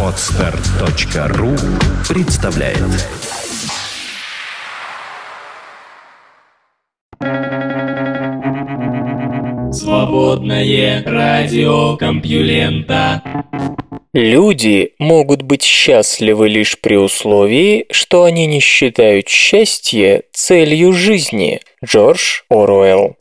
Отстар.ру представляет. Свободное радио Компьюлента. Люди могут быть счастливы лишь при условии, что они не считают счастье целью жизни. Джордж Оруэлл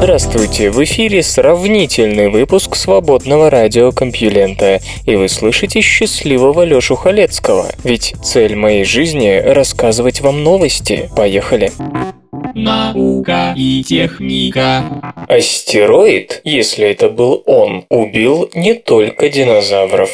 Здравствуйте, в эфире сравнительный выпуск свободного радиокомпьюлента, и вы слышите счастливого Лёшу Халецкого, ведь цель моей жизни – рассказывать вам новости. Поехали! Наука и техника. Астероид, если это был он, убил не только динозавров.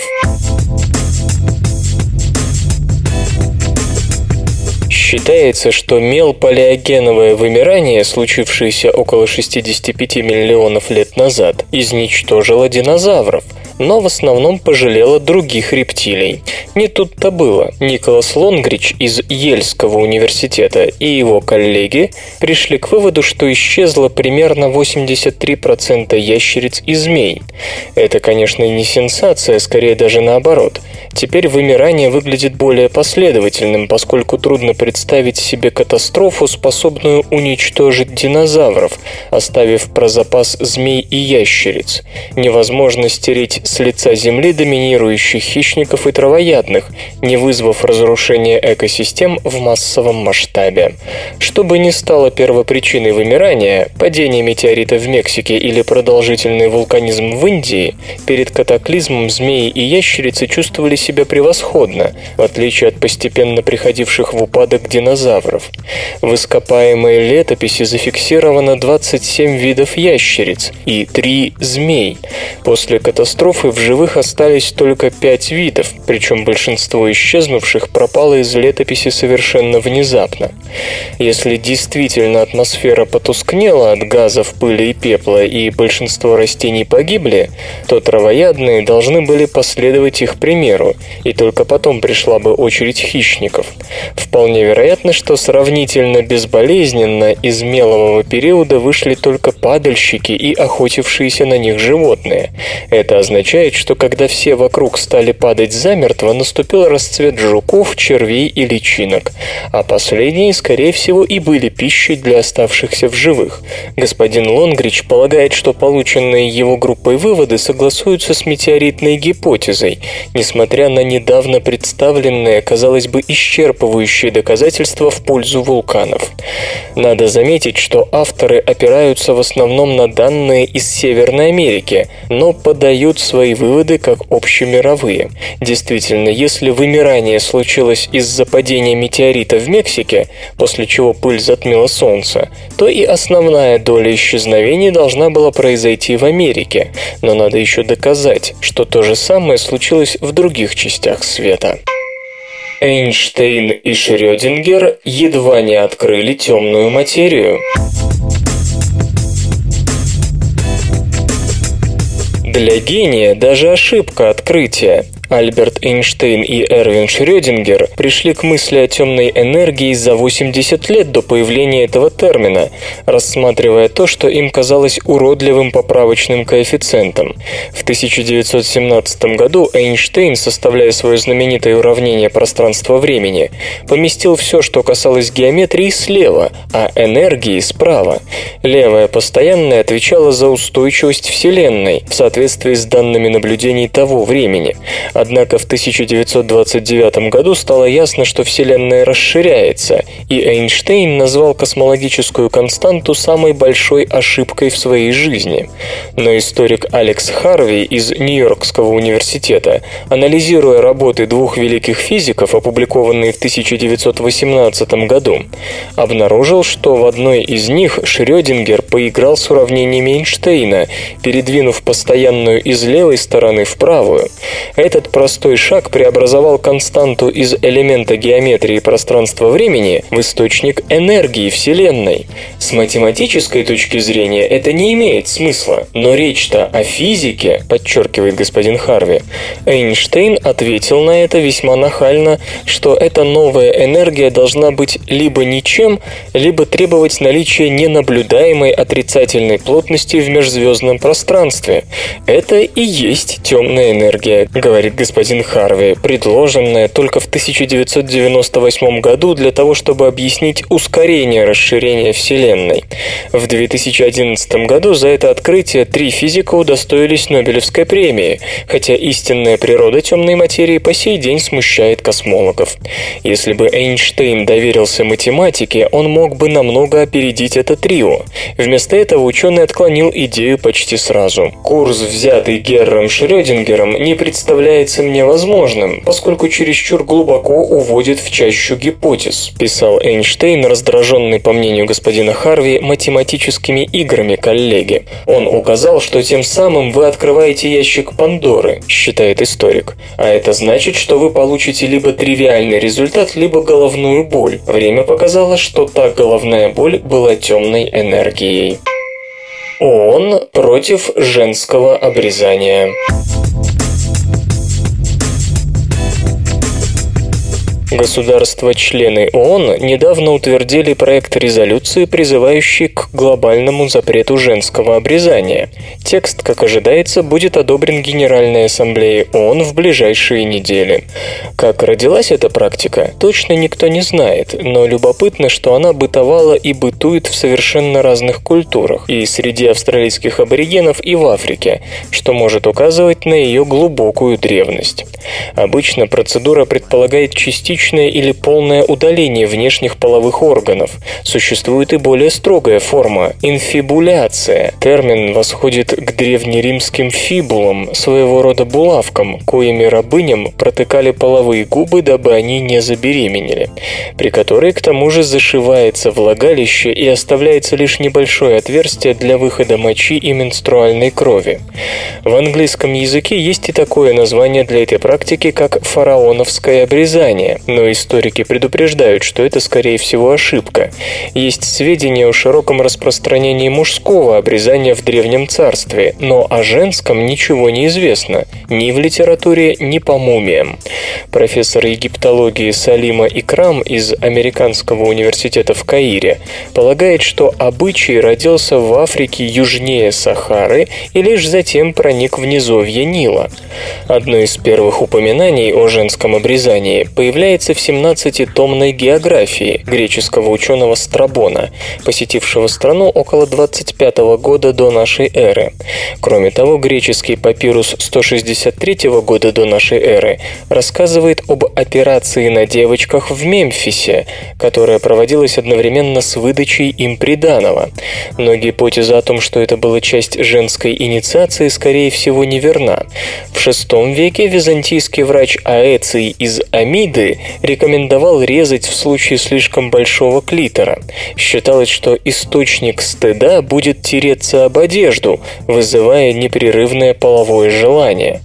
Считается, что мелполиогеновое вымирание, случившееся около 65 миллионов лет назад, изничтожило динозавров – но в основном пожалела других рептилий. Не тут-то было. Николас Лонгрич из Ельского университета и его коллеги пришли к выводу, что исчезло примерно 83% ящериц и змей. Это, конечно, не сенсация, скорее даже наоборот. Теперь вымирание выглядит более последовательным, поскольку трудно представить себе катастрофу, способную уничтожить динозавров, оставив про запас змей и ящериц. Невозможно стереть с лица Земли доминирующих хищников и травоядных, не вызвав разрушения экосистем в массовом масштабе. Что бы ни стало первопричиной вымирания, падение метеорита в Мексике или продолжительный вулканизм в Индии, перед катаклизмом змеи и ящерицы чувствовали себя превосходно, в отличие от постепенно приходивших в упадок динозавров. В ископаемой летописи зафиксировано 27 видов ящериц и 3 змей. После катастрофы катастрофы в живых остались только пять видов, причем большинство исчезнувших пропало из летописи совершенно внезапно. Если действительно атмосфера потускнела от газов, пыли и пепла, и большинство растений погибли, то травоядные должны были последовать их примеру, и только потом пришла бы очередь хищников. Вполне вероятно, что сравнительно безболезненно из мелового периода вышли только падальщики и охотившиеся на них животные. Это означает, означает, что когда все вокруг стали падать замертво, наступил расцвет жуков, червей и личинок, а последние, скорее всего, и были пищей для оставшихся в живых. Господин Лонгрич полагает, что полученные его группой выводы согласуются с метеоритной гипотезой, несмотря на недавно представленные, казалось бы, исчерпывающие доказательства в пользу вулканов. Надо заметить, что авторы опираются в основном на данные из Северной Америки, но подают свои выводы как общемировые. Действительно, если вымирание случилось из-за падения метеорита в Мексике, после чего пыль затмила Солнце, то и основная доля исчезновений должна была произойти в Америке. Но надо еще доказать, что то же самое случилось в других частях света. Эйнштейн и Шрёдингер едва не открыли темную материю. Для гения даже ошибка открытия. Альберт Эйнштейн и Эрвин Шрёдингер пришли к мысли о темной энергии за 80 лет до появления этого термина, рассматривая то, что им казалось уродливым поправочным коэффициентом. В 1917 году Эйнштейн, составляя свое знаменитое уравнение пространства-времени, поместил все, что касалось геометрии, слева, а энергии справа. Левая постоянная отвечала за устойчивость Вселенной в соответствии с данными наблюдений того времени. Однако в 1929 году стало ясно, что Вселенная расширяется, и Эйнштейн назвал космологическую константу самой большой ошибкой в своей жизни. Но историк Алекс Харви из Нью-Йоркского университета, анализируя работы двух великих физиков, опубликованные в 1918 году, обнаружил, что в одной из них Шрёдингер поиграл с уравнениями Эйнштейна, передвинув постоянную из левой стороны в правую. Этот этот простой шаг преобразовал константу из элемента геометрии пространства-времени в источник энергии Вселенной. С математической точки зрения это не имеет смысла, но речь-то о физике, подчеркивает господин Харви. Эйнштейн ответил на это весьма нахально, что эта новая энергия должна быть либо ничем, либо требовать наличия ненаблюдаемой отрицательной плотности в межзвездном пространстве. Это и есть темная энергия, говорит господин Харви, предложенная только в 1998 году для того, чтобы объяснить ускорение расширения Вселенной. В 2011 году за это открытие три физика удостоились Нобелевской премии, хотя истинная природа темной материи по сей день смущает космологов. Если бы Эйнштейн доверился математике, он мог бы намного опередить это трио. Вместо этого ученый отклонил идею почти сразу. Курс, взятый Герром Шрёдингером, не представляется мне возможным, поскольку чересчур глубоко уводит в чащу гипотез, писал Эйнштейн, раздраженный, по мнению господина Харви, математическими играми коллеги. Он указал, что тем самым вы открываете ящик Пандоры, считает историк. А это значит, что вы получите либо тривиальный результат, либо головную боль. Время показало, что та головная боль была темной энергией. ООН против женского обрезания. Государства-члены ООН недавно утвердили проект резолюции, призывающий к глобальному запрету женского обрезания. Текст, как ожидается, будет одобрен Генеральной Ассамблеей ООН в ближайшие недели. Как родилась эта практика, точно никто не знает, но любопытно, что она бытовала и бытует в совершенно разных культурах, и среди австралийских аборигенов, и в Африке, что может указывать на ее глубокую древность. Обычно процедура предполагает частично частичное или полное удаление внешних половых органов. Существует и более строгая форма – инфибуляция. Термин восходит к древнеримским фибулам, своего рода булавкам, коими рабыням протыкали половые губы, дабы они не забеременели, при которой к тому же зашивается влагалище и оставляется лишь небольшое отверстие для выхода мочи и менструальной крови. В английском языке есть и такое название для этой практики, как фараоновское обрезание, но историки предупреждают, что это, скорее всего, ошибка. Есть сведения о широком распространении мужского обрезания в Древнем Царстве, но о женском ничего не известно, ни в литературе, ни по мумиям. Профессор египтологии Салима Икрам из Американского университета в Каире полагает, что обычай родился в Африке южнее Сахары и лишь затем проник в низовье Нила. Одно из первых упоминаний о женском обрезании появляется в 17-томной географии греческого ученого Страбона, посетившего страну около 25 года до нашей эры. Кроме того, греческий папирус 163 года до нашей эры рассказывает об операции на девочках в Мемфисе, которая проводилась одновременно с выдачей им приданого. Но гипотеза о том, что это была часть женской инициации, скорее всего, неверна. В VI веке византийский врач Аэций из Амиды рекомендовал резать в случае слишком большого клитора. Считалось, что источник стыда будет тереться об одежду, вызывая непрерывное половое желание.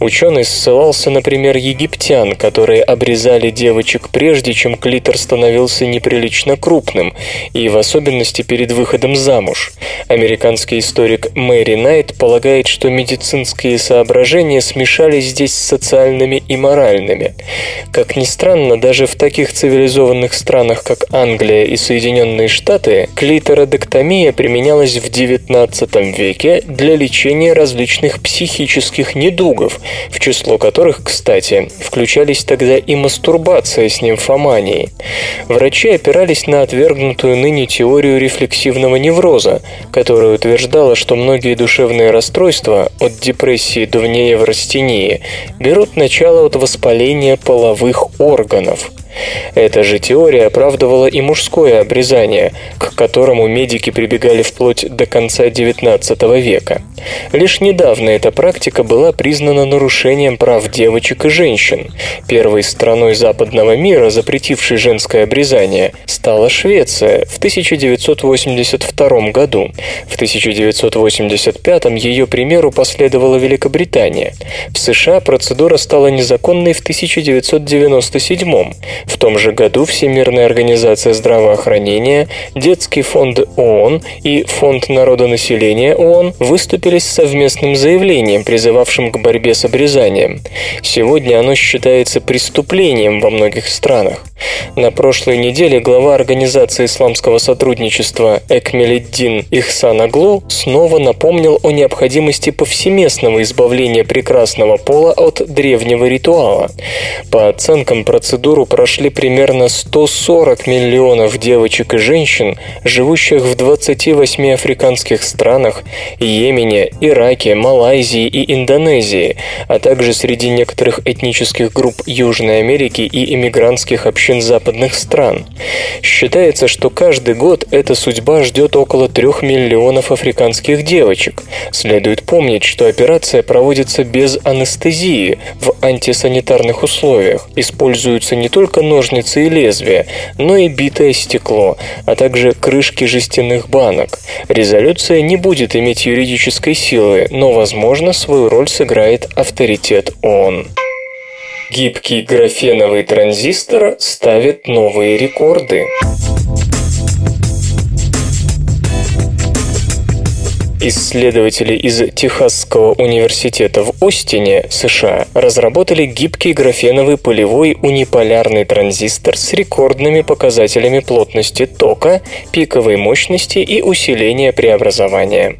Ученый ссылался, например, египтян, которые обрезали девочек прежде, чем клитор становился неприлично крупным, и в особенности перед выходом замуж. Американский историк Мэри Найт полагает, что медицинские соображения смешались здесь с социальными и моральными. Как ни странно, странно, даже в таких цивилизованных странах, как Англия и Соединенные Штаты, клитородектомия применялась в XIX веке для лечения различных психических недугов, в число которых, кстати, включались тогда и мастурбация с нимфоманией. Врачи опирались на отвергнутую ныне теорию рефлексивного невроза, которая утверждала, что многие душевные расстройства, от депрессии до внееврастении, берут начало от воспаления половых органов органов. Эта же теория оправдывала и мужское обрезание, к которому медики прибегали вплоть до конца XIX века. Лишь недавно эта практика была признана нарушением прав девочек и женщин. Первой страной западного мира, запретившей женское обрезание, стала Швеция в 1982 году. В 1985 ее примеру последовала Великобритания. В США процедура стала незаконной в 1997. В том же году Всемирная организация здравоохранения, Детский фонд ООН и Фонд народонаселения ООН выступили с совместным заявлением, призывавшим к борьбе с обрезанием. Сегодня оно считается преступлением во многих странах. На прошлой неделе глава Организации исламского сотрудничества Экмеледдин Ихсан Аглу снова напомнил о необходимости повсеместного избавления прекрасного пола от древнего ритуала. По оценкам, процедуру прошли примерно 140 миллионов девочек и женщин, живущих в 28 африканских странах, Йемене, Ираке, Малайзии и Индонезии, а также среди некоторых этнических групп Южной Америки и иммигрантских общин западных стран. Считается, что каждый год эта судьба ждет около 3 миллионов африканских девочек. Следует помнить, что операция проводится без анестезии в антисанитарных условиях. Используются не только ножницы и лезвия, но и битое стекло, а также крышки жестяных банок. Резолюция не будет иметь юридической силы, но, возможно, свою роль сыграет авторитет ООН. Гибкий графеновый транзистор ставит новые рекорды. Исследователи из Техасского университета в Остине, США, разработали гибкий графеновый полевой униполярный транзистор с рекордными показателями плотности тока, пиковой мощности и усиления преобразования.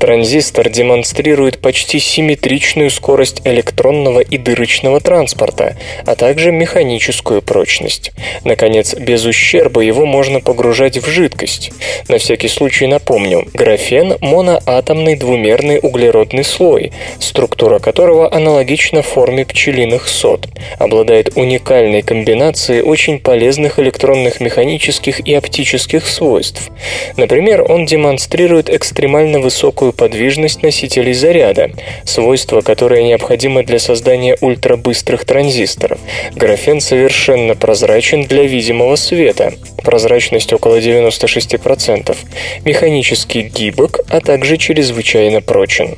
Транзистор демонстрирует почти симметричную скорость электронного и дырочного транспорта, а также механическую прочность. Наконец, без ущерба его можно погружать в жидкость. На всякий случай напомню, графен моно атомный двумерный углеродный слой, структура которого аналогична форме пчелиных сот. Обладает уникальной комбинацией очень полезных электронных механических и оптических свойств. Например, он демонстрирует экстремально высокую подвижность носителей заряда, свойство, которое необходимо для создания ультрабыстрых транзисторов. Графен совершенно прозрачен для видимого света, прозрачность около 96%, механически гибок, а также чрезвычайно прочен.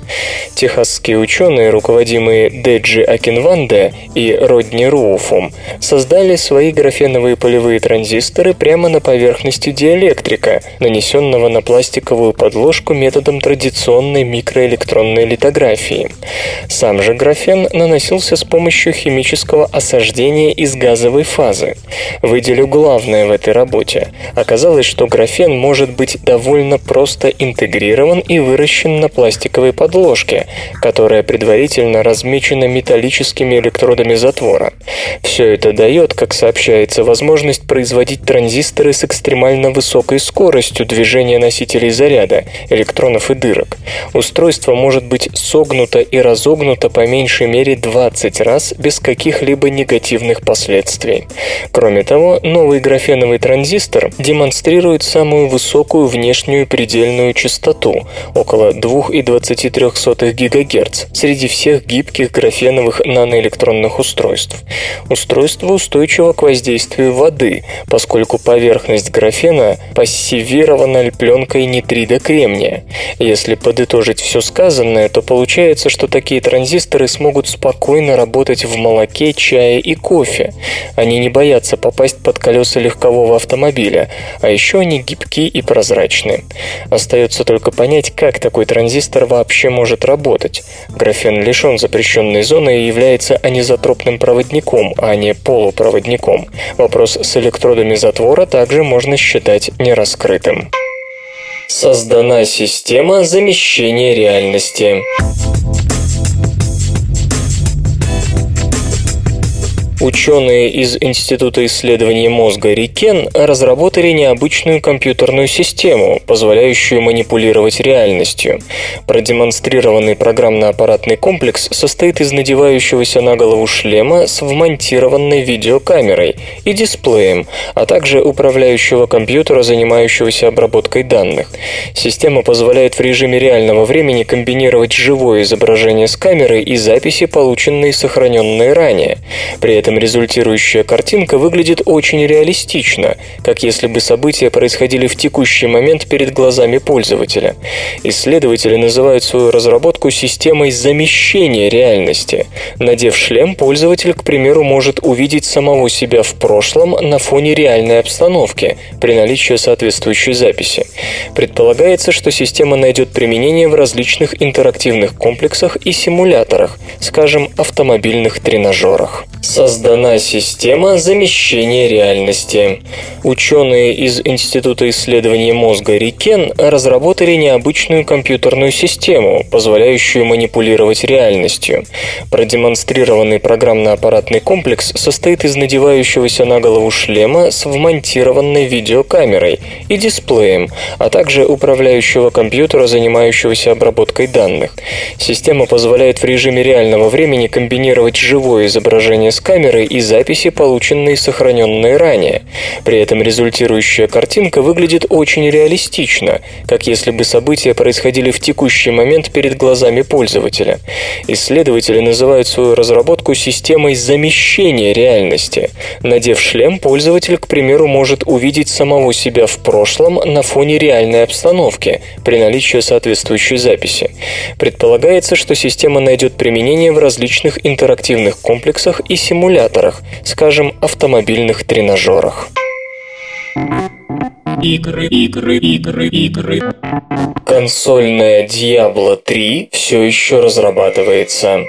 Техасские ученые, руководимые Деджи Акинванде и Родни Рууфом, создали свои графеновые полевые транзисторы прямо на поверхности диэлектрика, нанесенного на пластиковую подложку методом традиционной микроэлектронной литографии. Сам же графен наносился с помощью химического осаждения из газовой фазы. Выделю главное в этой работе. Оказалось, что графен может быть довольно просто интегрирован и выращен на пластиковой подложке, которая предварительно размечена металлическими электродами затвора. Все это дает, как сообщается, возможность производить транзисторы с экстремально высокой скоростью движения носителей заряда, электронов и дырок. Устройство может быть согнуто и разогнуто по меньшей мере 20 раз без каких-либо негативных последствий. Кроме того, новый графеновый транзистор демонстрирует самую высокую внешнюю предельную частоту – около 2,23 ГГц среди всех гибких графеновых наноэлектронных устройств. Устройство устойчиво к воздействию воды, поскольку поверхность графена пассивирована пленкой нитрида кремния. Если подытожить все сказанное, то получается, что такие транзисторы смогут спокойно работать в молоке, чае и кофе. Они не боятся попасть под колеса легкового автомобиля, а еще они гибки и прозрачны. Остается только понять, как такой транзистор вообще может работать. Графен лишен запрещенной зоны и является анизотропным проводником, а не полупроводником. Вопрос с электродами затвора также можно считать нераскрытым. Создана система замещения реальности. Ученые из Института исследований мозга Рикен разработали необычную компьютерную систему, позволяющую манипулировать реальностью. Продемонстрированный программно-аппаратный комплекс состоит из надевающегося на голову шлема с вмонтированной видеокамерой и дисплеем, а также управляющего компьютера, занимающегося обработкой данных. Система позволяет в режиме реального времени комбинировать живое изображение с камерой и записи, полученные и сохраненные ранее. При этом этом результирующая картинка выглядит очень реалистично, как если бы события происходили в текущий момент перед глазами пользователя. Исследователи называют свою разработку системой замещения реальности. Надев шлем, пользователь, к примеру, может увидеть самого себя в прошлом на фоне реальной обстановки при наличии соответствующей записи. Предполагается, что система найдет применение в различных интерактивных комплексах и симуляторах, скажем, автомобильных тренажерах. Создана система замещения реальности. Ученые из Института исследований мозга Рикен разработали необычную компьютерную систему, позволяющую манипулировать реальностью. Продемонстрированный программно-аппаратный комплекс состоит из надевающегося на голову шлема с вмонтированной видеокамерой и дисплеем, а также управляющего компьютера, занимающегося обработкой данных. Система позволяет в режиме реального времени комбинировать живое изображение с камеры и записи, полученные и сохраненные ранее. При этом результирующая картинка выглядит очень реалистично, как если бы события происходили в текущий момент перед глазами пользователя. Исследователи называют свою разработку системой замещения реальности. Надев шлем, пользователь, к примеру, может увидеть самого себя в прошлом на фоне реальной обстановки при наличии соответствующей записи. Предполагается, что система найдет применение в различных интерактивных комплексах и симуляторах, скажем, автомобильных тренажерах. Игры, игры, игры, игры. Консольная Diablo 3 все еще разрабатывается.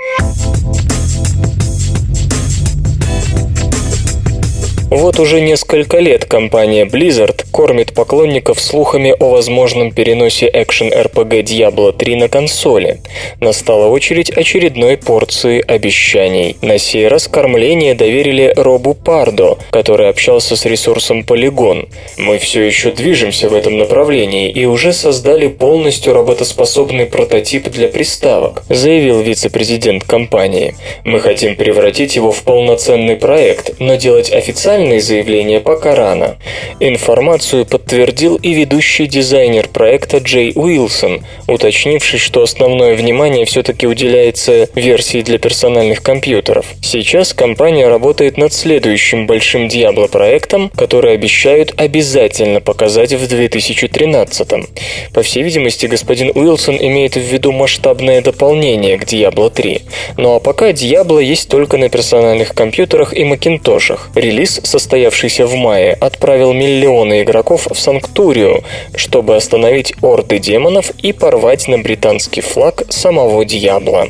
Вот уже несколько лет компания Blizzard кормит поклонников слухами о возможном переносе экшен-РПГ Diablo 3 на консоли. Настала очередь очередной порции обещаний. На сей раз кормление доверили Робу Пардо, который общался с ресурсом Polygon. «Мы все еще движемся в этом направлении и уже создали полностью работоспособный прототип для приставок», заявил вице-президент компании. «Мы хотим превратить его в полноценный проект, но делать официально официальные заявления пока рано. Информацию подтвердил и ведущий дизайнер проекта Джей Уилсон, уточнивший, что основное внимание все-таки уделяется версии для персональных компьютеров. Сейчас компания работает над следующим большим Diablo проектом, который обещают обязательно показать в 2013 -м. По всей видимости, господин Уилсон имеет в виду масштабное дополнение к Diablo 3. Ну а пока Diablo есть только на персональных компьютерах и макинтошах. Релиз состоявшийся в мае, отправил миллионы игроков в Санктурию, чтобы остановить орды демонов и порвать на британский флаг самого Дьябла.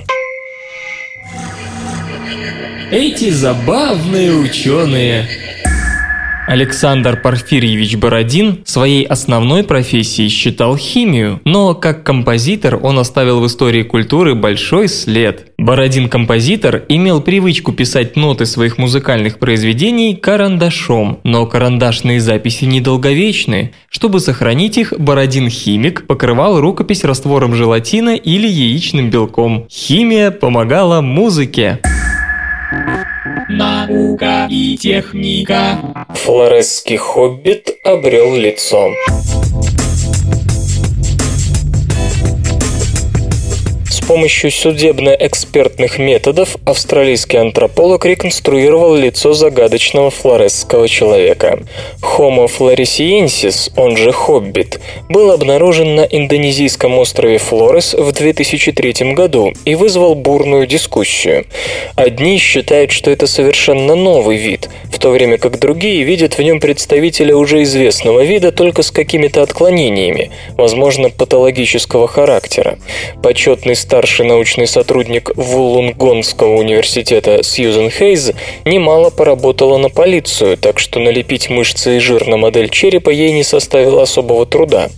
Эти забавные ученые. Александр Порфирьевич Бородин своей основной профессией считал химию, но как композитор он оставил в истории культуры большой след. Бородин-композитор имел привычку писать ноты своих музыкальных произведений карандашом, но карандашные записи недолговечны. Чтобы сохранить их, Бородин-химик покрывал рукопись раствором желатина или яичным белком. Химия помогала музыке. Наука и техника. Флоресский хоббит обрел лицо. Помощью судебно-экспертных методов австралийский антрополог реконструировал лицо загадочного флоресского человека. Homo floresiensis, он же Хоббит, был обнаружен на индонезийском острове Флорес в 2003 году и вызвал бурную дискуссию. Одни считают, что это совершенно новый вид, в то время как другие видят в нем представителя уже известного вида только с какими-то отклонениями, возможно, патологического характера. Почетный старший старший научный сотрудник Вулунгонского университета Сьюзен Хейз, немало поработала на полицию, так что налепить мышцы и жир на модель черепа ей не составило особого труда.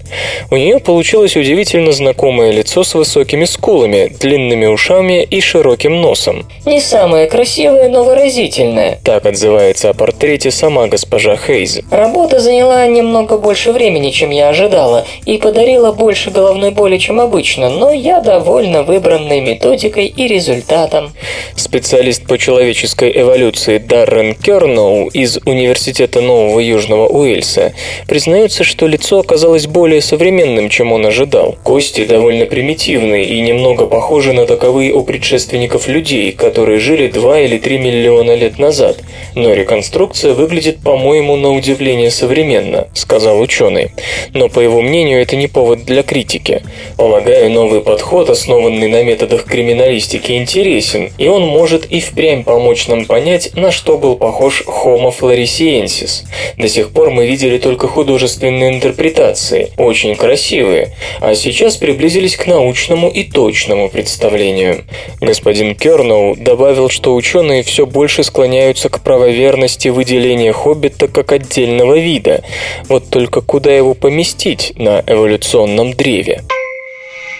У нее получилось удивительно знакомое лицо с высокими скулами, длинными ушами и широким носом. Не самое красивое, но выразительное. Так отзывается о портрете сама госпожа Хейз. Работа заняла немного больше времени, чем я ожидала, и подарила больше головной боли, чем обычно, но я довольна выбранной методикой и результатом. Специалист по человеческой эволюции Даррен Керноу из Университета Нового Южного Уэльса признается, что лицо оказалось более современным, чем он ожидал. Кости довольно примитивные и немного похожи на таковые у предшественников людей, которые жили 2 или 3 миллиона лет назад. Но реконструкция выглядит, по-моему, на удивление современно, сказал ученый. Но, по его мнению, это не повод для критики. Полагаю, новый подход, основанный на методах криминалистики, интересен, и он может и впрямь помочь нам понять, на что был похож Homo floresiensis. До сих пор мы видели только художественные интерпретации, очень красивые, а сейчас приблизились к научному и точному представлению. Господин Керноу добавил, что ученые все больше склоняются к правоверности выделения хоббита как отдельного вида. Вот только куда его поместить на эволюционном древе?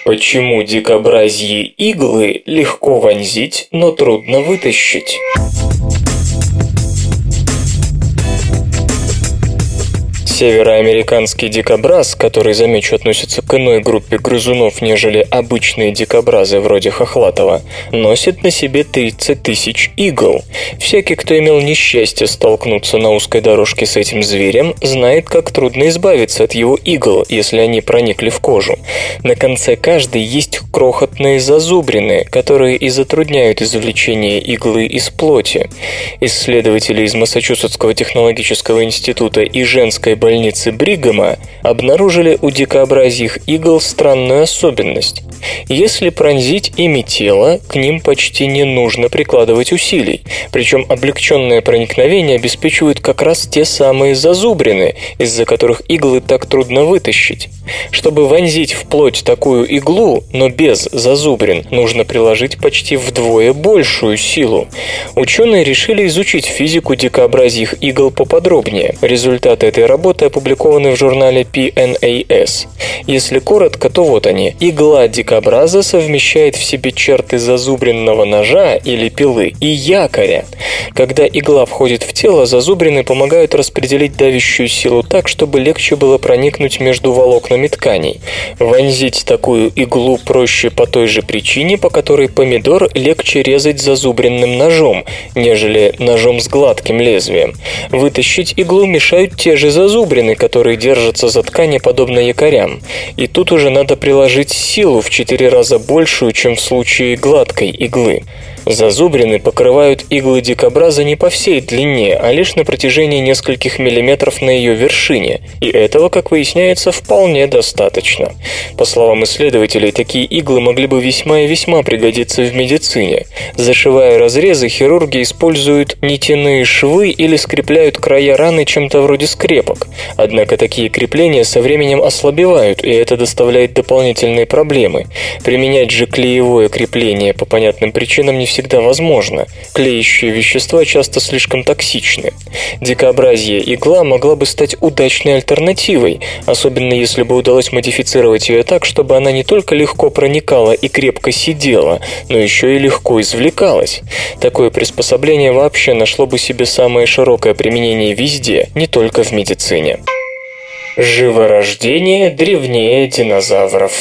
Почему дикобразьи иглы легко вонзить, но трудно вытащить? Североамериканский дикобраз, который, замечу, относится к иной группе грызунов, нежели обычные дикобразы вроде Хохлатова, носит на себе 30 тысяч игл. Всякий, кто имел несчастье столкнуться на узкой дорожке с этим зверем, знает, как трудно избавиться от его игл, если они проникли в кожу. На конце каждой есть крохотные зазубрины, которые и затрудняют извлечение иглы из плоти. Исследователи из Массачусетского технологического института и женской больницы больницы Бригама обнаружили у дикообразьих игл странную особенность. Если пронзить ими тело, к ним почти не нужно прикладывать усилий, причем облегченное проникновение обеспечивают как раз те самые зазубрины, из-за которых иглы так трудно вытащить. Чтобы вонзить в плоть такую иглу, но без зазубрин, нужно приложить почти вдвое большую силу. Ученые решили изучить физику дикообразьих игл поподробнее. Результаты этой работы работы опубликованы в журнале PNAS. Если коротко, то вот они. Игла дикобраза совмещает в себе черты зазубренного ножа или пилы и якоря. Когда игла входит в тело, зазубрины помогают распределить давящую силу так, чтобы легче было проникнуть между волокнами тканей. Вонзить такую иглу проще по той же причине, по которой помидор легче резать зазубренным ножом, нежели ножом с гладким лезвием. Вытащить иглу мешают те же зазубрины, зазубрины, которые держатся за ткани подобно якорям. И тут уже надо приложить силу в четыре раза большую, чем в случае гладкой иглы. Зазубрины покрывают иглы дикобраза не по всей длине, а лишь на протяжении нескольких миллиметров на ее вершине, и этого, как выясняется, вполне достаточно. По словам исследователей, такие иглы могли бы весьма и весьма пригодиться в медицине. Зашивая разрезы, хирурги используют нитяные швы или скрепляют края раны чем-то вроде скрепок. Однако такие крепления со временем ослабевают, и это доставляет дополнительные проблемы. Применять же клеевое крепление по понятным причинам не всегда возможно. Клеящие вещества часто слишком токсичны. Дикообразие игла могла бы стать удачной альтернативой, особенно если бы удалось модифицировать ее так, чтобы она не только легко проникала и крепко сидела, но еще и легко извлекалась. Такое приспособление вообще нашло бы себе самое широкое применение везде, не только в медицине. Живорождение древнее динозавров.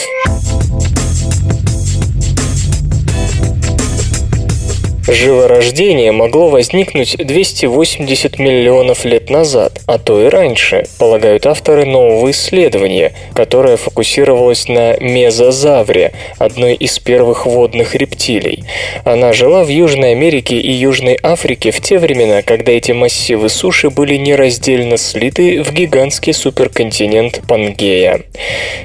Живорождение могло возникнуть 280 миллионов лет назад, а то и раньше, полагают авторы нового исследования, которое фокусировалось на мезозавре, одной из первых водных рептилий. Она жила в Южной Америке и Южной Африке в те времена, когда эти массивы суши были нераздельно слиты в гигантский суперконтинент Пангея.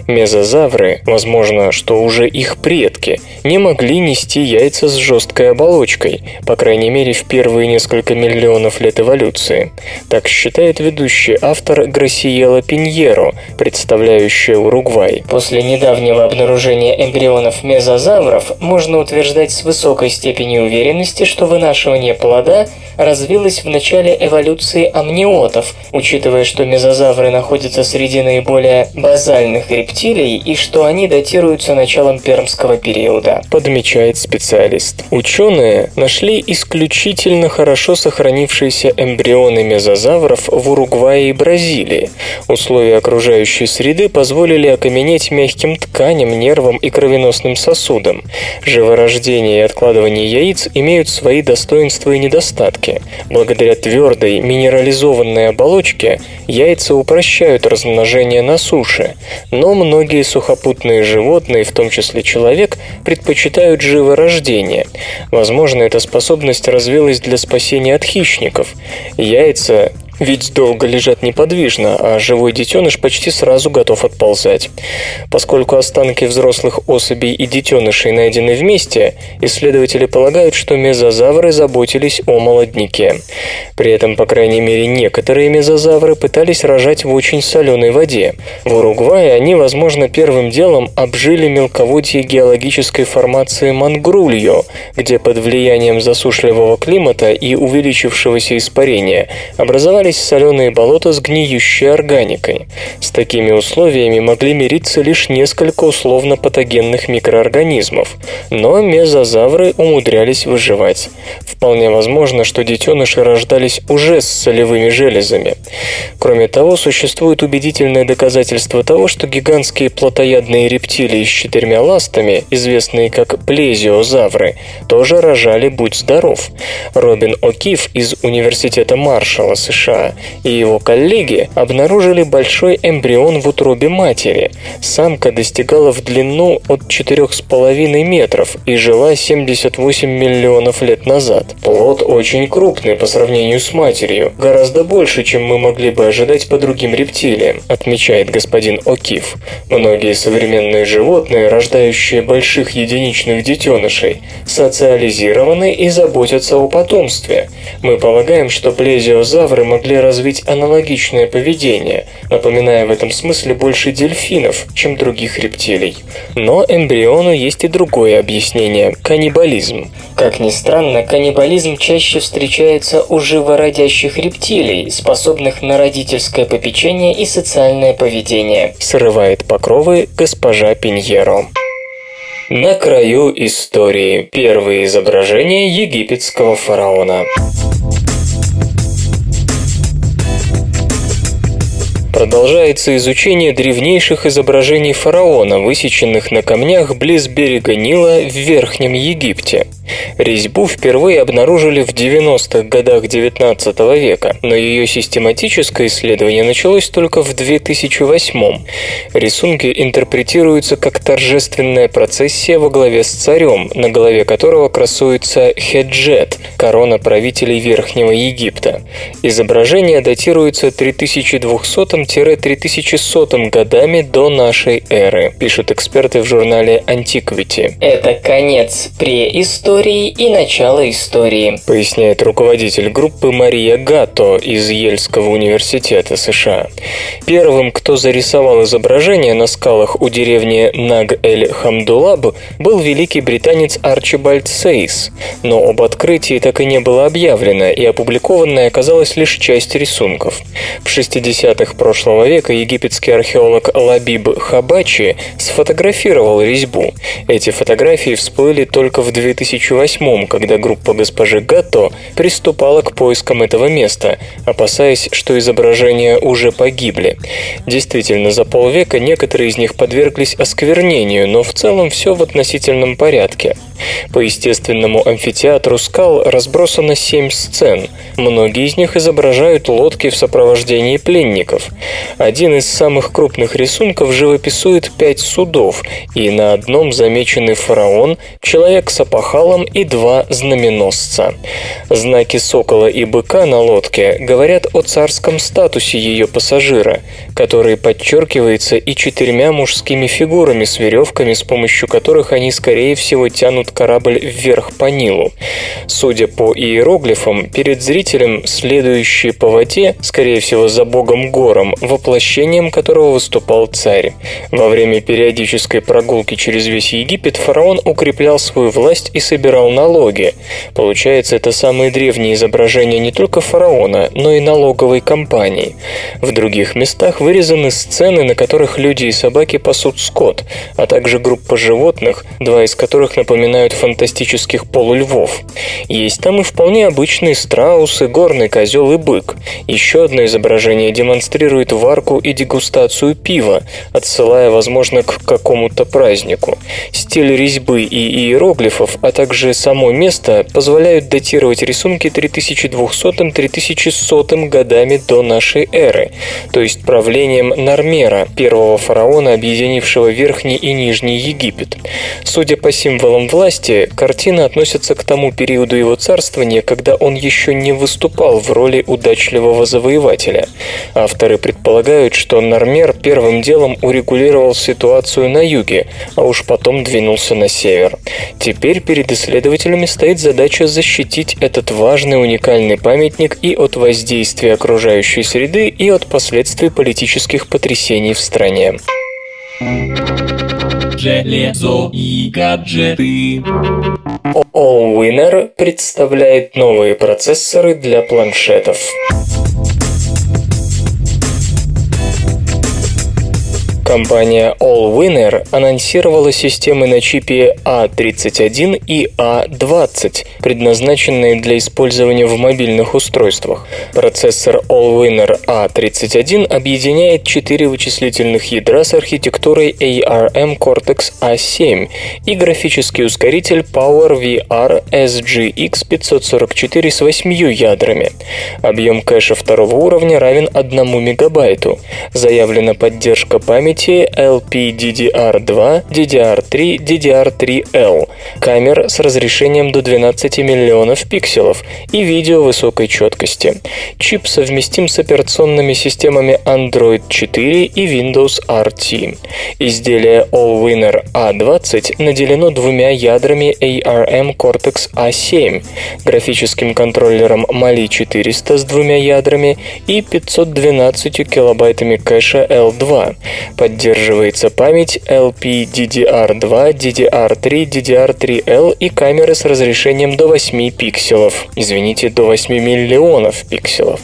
Мезозавры, возможно, что уже их предки, не могли нести яйца с жесткой оболочкой, животной, по крайней мере в первые несколько миллионов лет эволюции. Так считает ведущий автор Грасиела Пиньеро, представляющая Уругвай. После недавнего обнаружения эмбрионов мезозавров можно утверждать с высокой степенью уверенности, что вынашивание плода развилось в начале эволюции амниотов, учитывая, что мезозавры находятся среди наиболее базальных рептилий и что они датируются началом пермского периода. Подмечает специалист. Ученые нашли исключительно хорошо сохранившиеся эмбрионы мезозавров в Уругвае и Бразилии. Условия окружающей среды позволили окаменеть мягким тканям, нервам и кровеносным сосудам. Живорождение и откладывание яиц имеют свои достоинства и недостатки. Благодаря твердой минерализованной оболочке яйца упрощают размножение на суше, но многие сухопутные животные, в том числе человек, предпочитают живорождение. Возможно, эта способность развилась для спасения от хищников. Яйца ведь долго лежат неподвижно, а живой детеныш почти сразу готов отползать. Поскольку останки взрослых особей и детенышей найдены вместе, исследователи полагают, что мезозавры заботились о молодняке. При этом, по крайней мере, некоторые мезозавры пытались рожать в очень соленой воде. В Уругвае они, возможно, первым делом обжили мелководье геологической формации Мангрульо, где под влиянием засушливого климата и увеличившегося испарения образовались соленые болота с гниющей органикой. С такими условиями могли мириться лишь несколько условно-патогенных микроорганизмов, но мезозавры умудрялись выживать. Вполне возможно, что детеныши рождались уже с солевыми железами. Кроме того, существует убедительное доказательство того, что гигантские плотоядные рептилии с четырьмя ластами, известные как плезиозавры, тоже рожали «Будь здоров». Робин О'Кив из Университета Маршалла, США, и его коллеги обнаружили большой эмбрион в утробе матери. Самка достигала в длину от 4,5 метров и жила 78 миллионов лет назад. Плод очень крупный по сравнению с матерью, гораздо больше, чем мы могли бы ожидать по другим рептилиям, отмечает господин О'Кив. Многие современные животные, рождающие больших единичных детенышей, социализированы и заботятся о потомстве. Мы полагаем, что плезиозавры могли могли развить аналогичное поведение, напоминая в этом смысле больше дельфинов, чем других рептилий. Но эмбриону есть и другое объяснение – каннибализм. Как ни странно, каннибализм чаще встречается у живородящих рептилий, способных на родительское попечение и социальное поведение. Срывает покровы госпожа Пиньеро. На краю истории. Первые изображения египетского фараона. Продолжается изучение древнейших изображений фараона, высеченных на камнях близ берега Нила в Верхнем Египте. Резьбу впервые обнаружили в 90-х годах XIX века, но ее систематическое исследование началось только в 2008 Рисунки интерпретируются как торжественная процессия во главе с царем, на голове которого красуется хеджет, корона правителей Верхнего Египта. Изображение датируется 3200-3100 годами до нашей эры, пишут эксперты в журнале Antiquity. Это конец преистории и начало истории, поясняет руководитель группы Мария Гатто из Ельского университета США. Первым, кто зарисовал изображение на скалах у деревни Наг-эль-Хамдулаб, был великий британец Арчибальд Сейс, но об открытии так и не было объявлено, и опубликованной оказалась лишь часть рисунков. В 60-х прошлого века египетский археолог Лабиб Хабачи сфотографировал резьбу. Эти фотографии всплыли только в 2008 когда группа госпожи Гатто приступала к поискам этого места, опасаясь, что изображения уже погибли. Действительно, за полвека некоторые из них подверглись осквернению, но в целом все в относительном порядке. По естественному амфитеатру скал разбросано семь сцен. Многие из них изображают лодки в сопровождении пленников. Один из самых крупных рисунков живописует пять судов, и на одном замечены фараон, человек с опахалом и два знаменосца. Знаки сокола и быка на лодке говорят о царском статусе ее пассажира, который подчеркивается и четырьмя мужскими фигурами с веревками, с помощью которых они, скорее всего, тянут корабль вверх по Нилу. Судя по иероглифам, перед зрителем следующий по воде, скорее всего за богом гором, воплощением которого выступал царь. Во время периодической прогулки через весь Египет фараон укреплял свою власть и собирал налоги. Получается, это самые древние изображения не только фараона, но и налоговой компании. В других местах вырезаны сцены, на которых люди и собаки пасут скот, а также группа животных, два из которых напоминают фантастических полульвов. Есть там и вполне обычные страусы, горный козел и бык. Еще одно изображение демонстрирует варку и дегустацию пива, отсылая, возможно, к какому-то празднику. Стиль резьбы и иероглифов, а также само место позволяют датировать рисунки 3200-3100 годами до нашей эры, то есть правлением Нармера, первого фараона, объединившего Верхний и Нижний Египет. Судя по символам власти, картина относится к тому периоду его царствования, когда он еще не выступал в роли удачливого завоевателя. Авторы предполагают, что Нармер первым делом урегулировал ситуацию на юге, а уж потом двинулся на север. Теперь перед исследователями стоит задача защитить этот важный уникальный памятник и от воздействия окружающей среды, и от последствий политических потрясений в стране. Железо и гаджеты. Allwinner представляет новые процессоры для планшетов. Компания Allwinner анонсировала системы на чипе A31 и A20, предназначенные для использования в мобильных устройствах. Процессор Allwinner A31 объединяет четыре вычислительных ядра с архитектурой ARM Cortex A7 и графический ускоритель PowerVR SGX 544 с 8 ядрами. Объем кэша второго уровня равен 1 мегабайту. Заявлена поддержка памяти памяти LPDDR2, DDR3, DDR3L, камер с разрешением до 12 миллионов пикселов и видео высокой четкости. Чип совместим с операционными системами Android 4 и Windows RT. Изделие Allwinner A20 наделено двумя ядрами ARM Cortex A7, графическим контроллером Mali 400 с двумя ядрами и 512 килобайтами кэша L2. Поддерживается память LPDDR2, DDR3, DDR3L и камеры с разрешением до 8 пикселов. Извините, до 8 миллионов пикселов.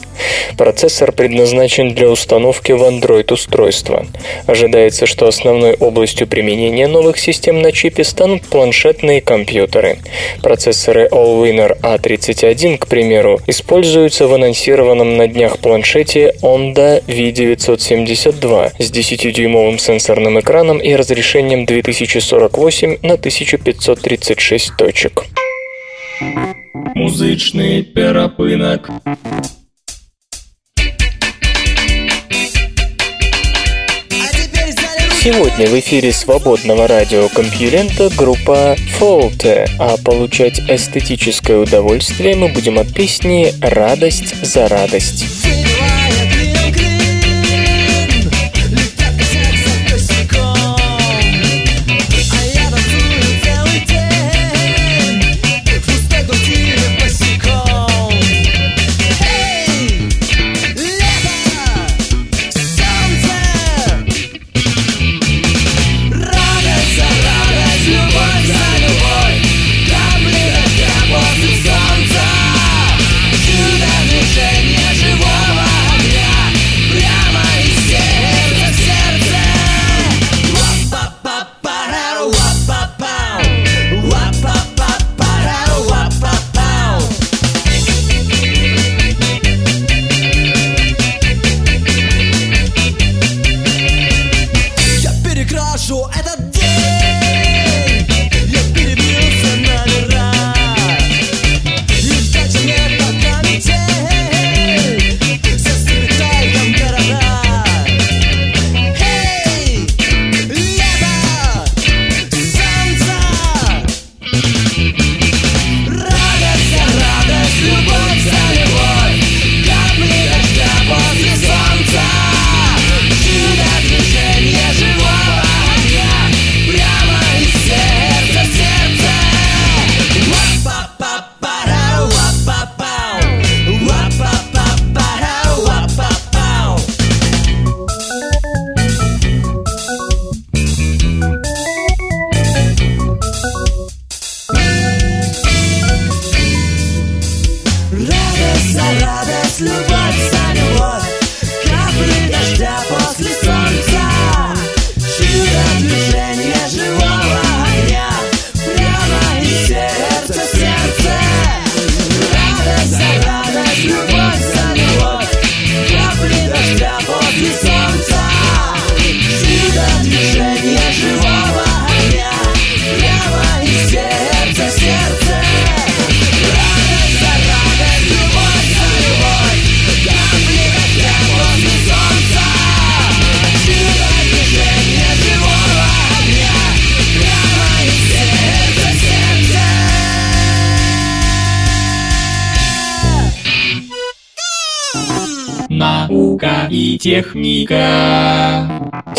Процессор предназначен для установки в Android-устройства. Ожидается, что основной областью применения новых систем на чипе станут планшетные компьютеры. Процессоры Allwinner A31, к примеру, используются в анонсированном на днях планшете Onda V972 с 10-дюймовым сенсорным экраном и разрешением 2048 на 1536 точек. Музычный перапынок. Сегодня в эфире свободного радиокомпьюлента группа Fault, а получать эстетическое удовольствие мы будем от песни «Радость за радость».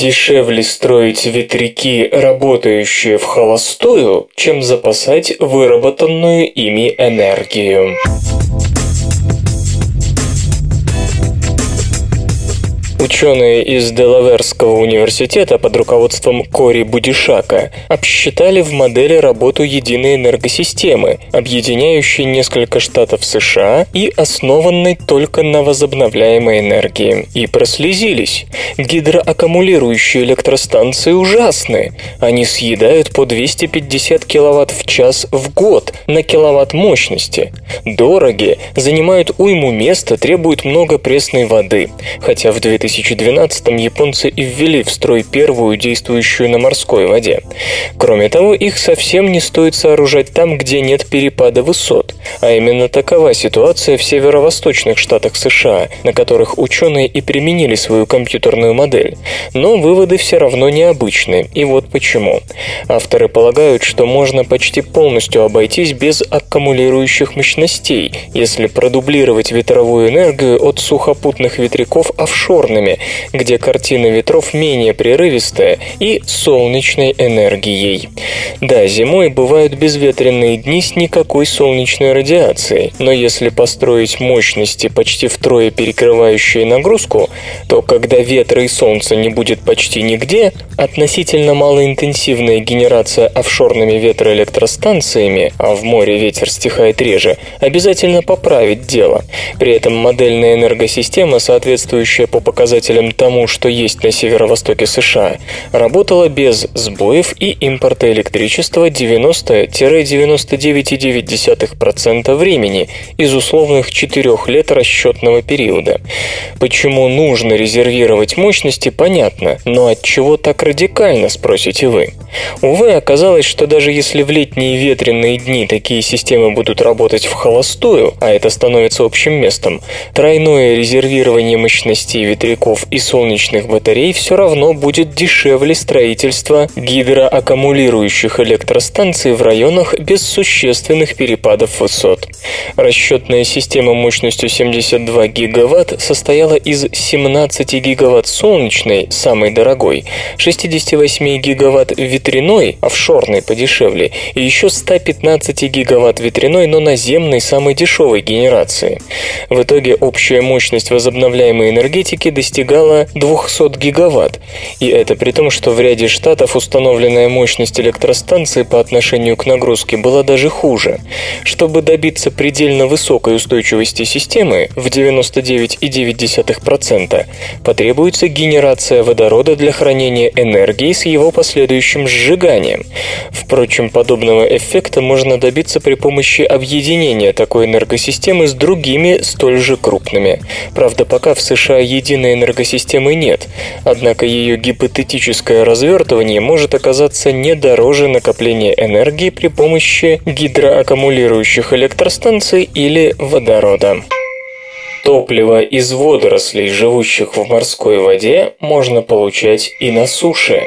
Дешевле строить ветряки, работающие в холостую, чем запасать выработанную ими энергию. Ученые из Делаверского университета под руководством Кори Будишака обсчитали в модели работу единой энергосистемы, объединяющей несколько штатов США и основанной только на возобновляемой энергии. И прослезились. Гидроаккумулирующие электростанции ужасны. Они съедают по 250 киловатт в час в год на киловатт мощности. Дороги, занимают уйму места, требуют много пресной воды. Хотя в 2012-м японцы и ввели в строй первую, действующую на морской воде. Кроме того, их совсем не стоит сооружать там, где нет перепада высот. А именно такова ситуация в северо-восточных штатах США, на которых ученые и применили свою компьютерную модель. Но выводы все равно необычны, и вот почему. Авторы полагают, что можно почти полностью обойтись без аккумулирующих мощностей, если продублировать ветровую энергию от сухопутных ветряков офшорными, где картина ветров менее прерывистая и солнечной энергией. Да, зимой бывают безветренные дни с никакой солнечной радиацией, но если построить мощности, почти втрое перекрывающие нагрузку, то когда ветра и солнца не будет почти нигде, относительно малоинтенсивная генерация офшорными ветроэлектростанциями, а в море ветер стихает реже, обязательно поправит дело. При этом модельная энергосистема, соответствующая по показателям тому, что есть на северо-востоке США, работала без сбоев и импорта электричества 90-99,9% времени из условных 4 лет расчетного периода. Почему нужно резервировать мощности, понятно, но от чего так радикально, спросите вы? Увы, оказалось, что даже если в летние ветреные дни такие системы будут работать в холостую, а это становится общим местом, тройное резервирование мощностей ветряков и солнечных батарей все равно будет дешевле строительства гидроаккумулирующих электростанций в районах без существенных перепадов высот. Расчетная система мощностью 72 гигаватт состояла из 17 гигаватт солнечной, самой дорогой, 68 гигаватт ветряной, офшорной подешевле, и еще 115 гигаватт ветряной, но наземной, самой дешевой генерации. В итоге общая мощность возобновляемой энергетики достигала 200 гигаватт, и это при том, что в ряде штатов установленная мощность электростанции по отношению к нагрузке была даже хуже. Чтобы добиться предельно высокой устойчивости системы в 99,9%, потребуется генерация водорода для хранения энергии с его последующим сжиганием. Впрочем, подобного эффекта можно добиться при помощи объединения такой энергосистемы с другими столь же крупными. Правда, пока в США энергосистемы нет, однако ее гипотетическое развертывание может оказаться не дороже накопления энергии при помощи гидроаккумулирующих электростанций или водорода. Топливо из водорослей, живущих в морской воде, можно получать и на суше.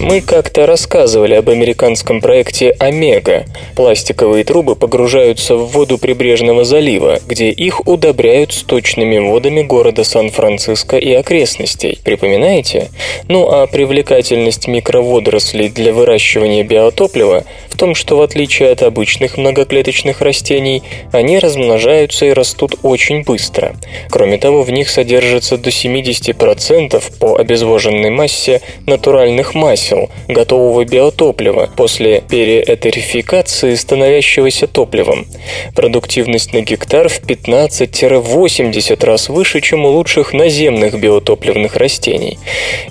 Мы как-то рассказывали об американском проекте «Омега». Пластиковые трубы погружаются в воду прибрежного залива, где их удобряют сточными водами города Сан-Франциско и окрестностей. Припоминаете? Ну а привлекательность микроводорослей для выращивания биотоплива в том, что в отличие от обычных многоклеточных растений, они размножаются и растут очень быстро. Кроме того, в них содержится до 70% по обезвоженной массе натуральных масел, вымысел готового биотоплива после переэтерификации, становящегося топливом. Продуктивность на гектар в 15-80 раз выше, чем у лучших наземных биотопливных растений.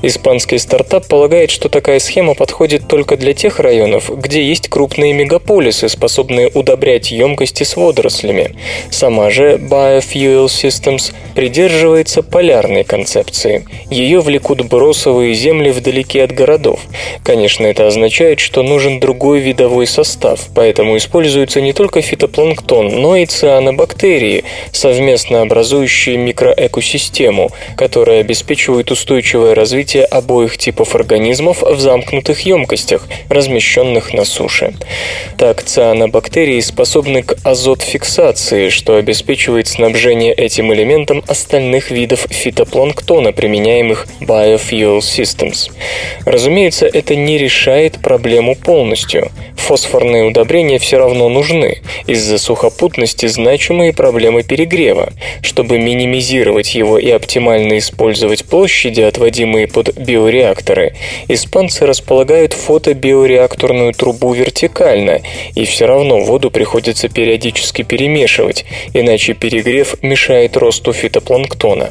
Испанский стартап полагает, что такая схема подходит только для тех районов, где есть крупные мегаполисы, способные удобрять емкости с водорослями. Сама же Biofuel Systems придерживается полярной концепции. Ее влекут бросовые земли вдалеке от городов. Конечно, это означает, что нужен другой видовой состав, поэтому используется не только фитопланктон, но и цианобактерии, совместно образующие микроэкосистему, которая обеспечивает устойчивое развитие обоих типов организмов в замкнутых емкостях, размещенных на суше. Так, цианобактерии способны к азотфиксации, что обеспечивает снабжение этим элементом остальных видов фитопланктона, применяемых Biofuel Systems. Разумеется, это не решает проблему полностью. Фосфорные удобрения все равно нужны. Из-за сухопутности значимые проблемы перегрева. Чтобы минимизировать его и оптимально использовать площади, отводимые под биореакторы, испанцы располагают фотобиореакторную трубу вертикально, и все равно воду приходится периодически перемешивать, иначе перегрев мешает росту фитопланктона.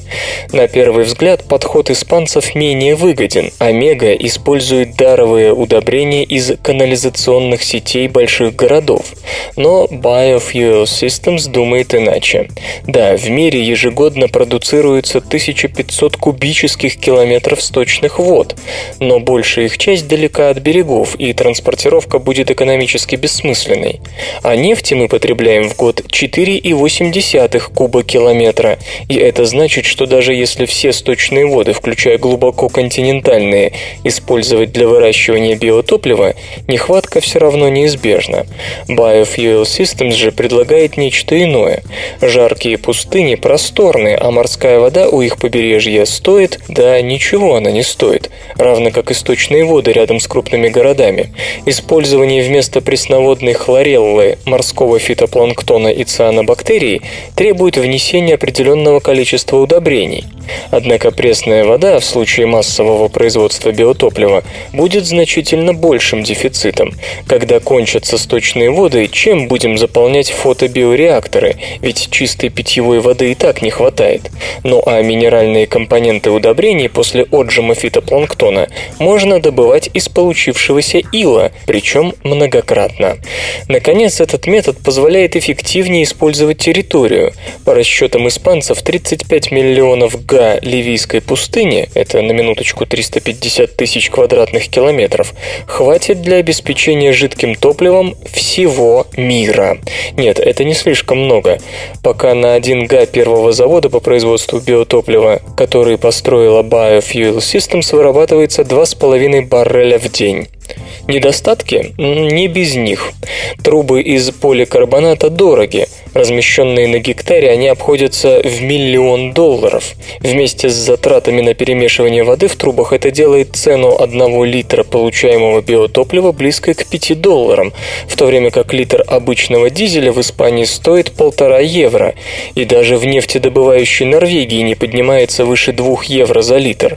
На первый взгляд подход испанцев менее выгоден. Омега использует даровые удобрения из канализационных сетей больших городов. Но Biofuel Systems думает иначе. Да, в мире ежегодно продуцируется 1500 кубических километров сточных вод, но большая их часть далека от берегов, и транспортировка будет экономически бессмысленной. А нефти мы потребляем в год 4,8 куба-километра, и это значит, что даже если все сточные воды, включая глубоко континентальные, использовать для выращивания биотоплива, нехватка все равно неизбежна. Biofuel Systems же предлагает нечто иное. Жаркие пустыни просторные, а морская вода у их побережья стоит, да ничего она не стоит, равно как источные воды рядом с крупными городами. Использование вместо пресноводной хлореллы морского фитопланктона и цианобактерий требует внесения определенного количества удобрений. Однако пресная вода в случае массового производства биотоплива будет значительно большим дефицитом. Когда кончатся сточные воды, чем будем заполнять фотобиореакторы? Ведь чистой питьевой воды и так не хватает. Ну а минеральные компоненты удобрений после отжима фитопланктона можно добывать из получившегося ила, причем многократно. Наконец, этот метод позволяет эффективнее использовать территорию. По расчетам испанцев, 35 миллионов га Ливийской пустыни, это на минуточку 350 тысяч квадратных километров, хватит для обеспечения жидким топливом всего мира. Нет, это не слишком много. Пока на 1 га первого завода по производству биотоплива, который построила Biofuel Systems, вырабатывается 2,5 барреля в день. Недостатки? Не без них. Трубы из поликарбоната дороги. Размещенные на гектаре, они обходятся в миллион долларов. Вместе с затратами на перемешивание воды в трубах это делает цену одного литра получаемого биотоплива близкой к 5 долларам, в то время как литр обычного дизеля в Испании стоит полтора евро, и даже в нефтедобывающей Норвегии не поднимается выше 2 евро за литр.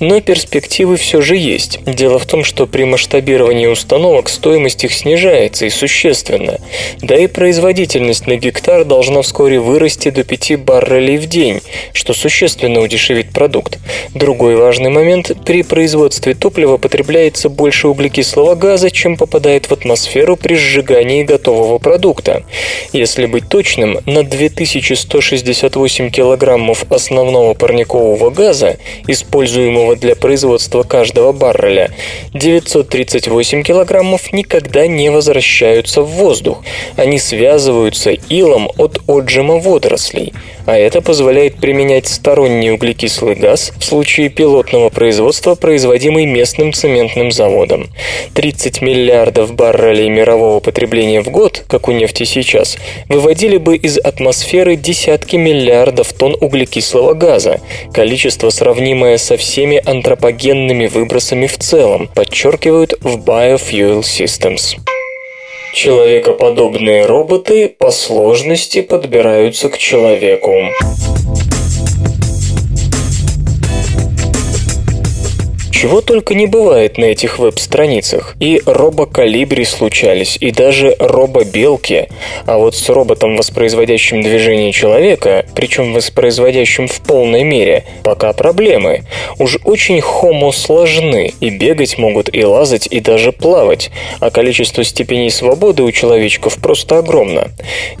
Но перспективы все же есть. Дело в том, что при масштабировании установок стоимость их снижается и существенно. Да и производительность на гектар должна вскоре вырасти до 5 баррелей в день, что существенно удешевит продукт. Другой важный момент – при производстве топлива потребляется больше углекислого газа, чем попадает в атмосферу при сжигании готового продукта. Если быть точным, на 2168 килограммов основного парникового газа, используемого для производства каждого барреля, 938 килограммов никогда не возвращаются в воздух. Они связываются илом от отжима водорослей, а это позволяет применять сторонний углекислый газ в случае пилотного производства, производимый местным цементным заводом. 30 миллиардов баррелей мирового потребления в год, как у нефти сейчас, выводили бы из атмосферы десятки миллиардов тонн углекислого газа, количество сравнимое со всеми антропогенными выбросами в целом, подчеркивают в Biofuel Systems. Человекоподобные роботы по сложности подбираются к человеку. Чего только не бывает на этих веб-страницах. И робокалибри случались, и даже робобелки. А вот с роботом, воспроизводящим движение человека, причем воспроизводящим в полной мере, пока проблемы. Уж очень хомо сложны, и бегать могут, и лазать, и даже плавать. А количество степеней свободы у человечков просто огромно.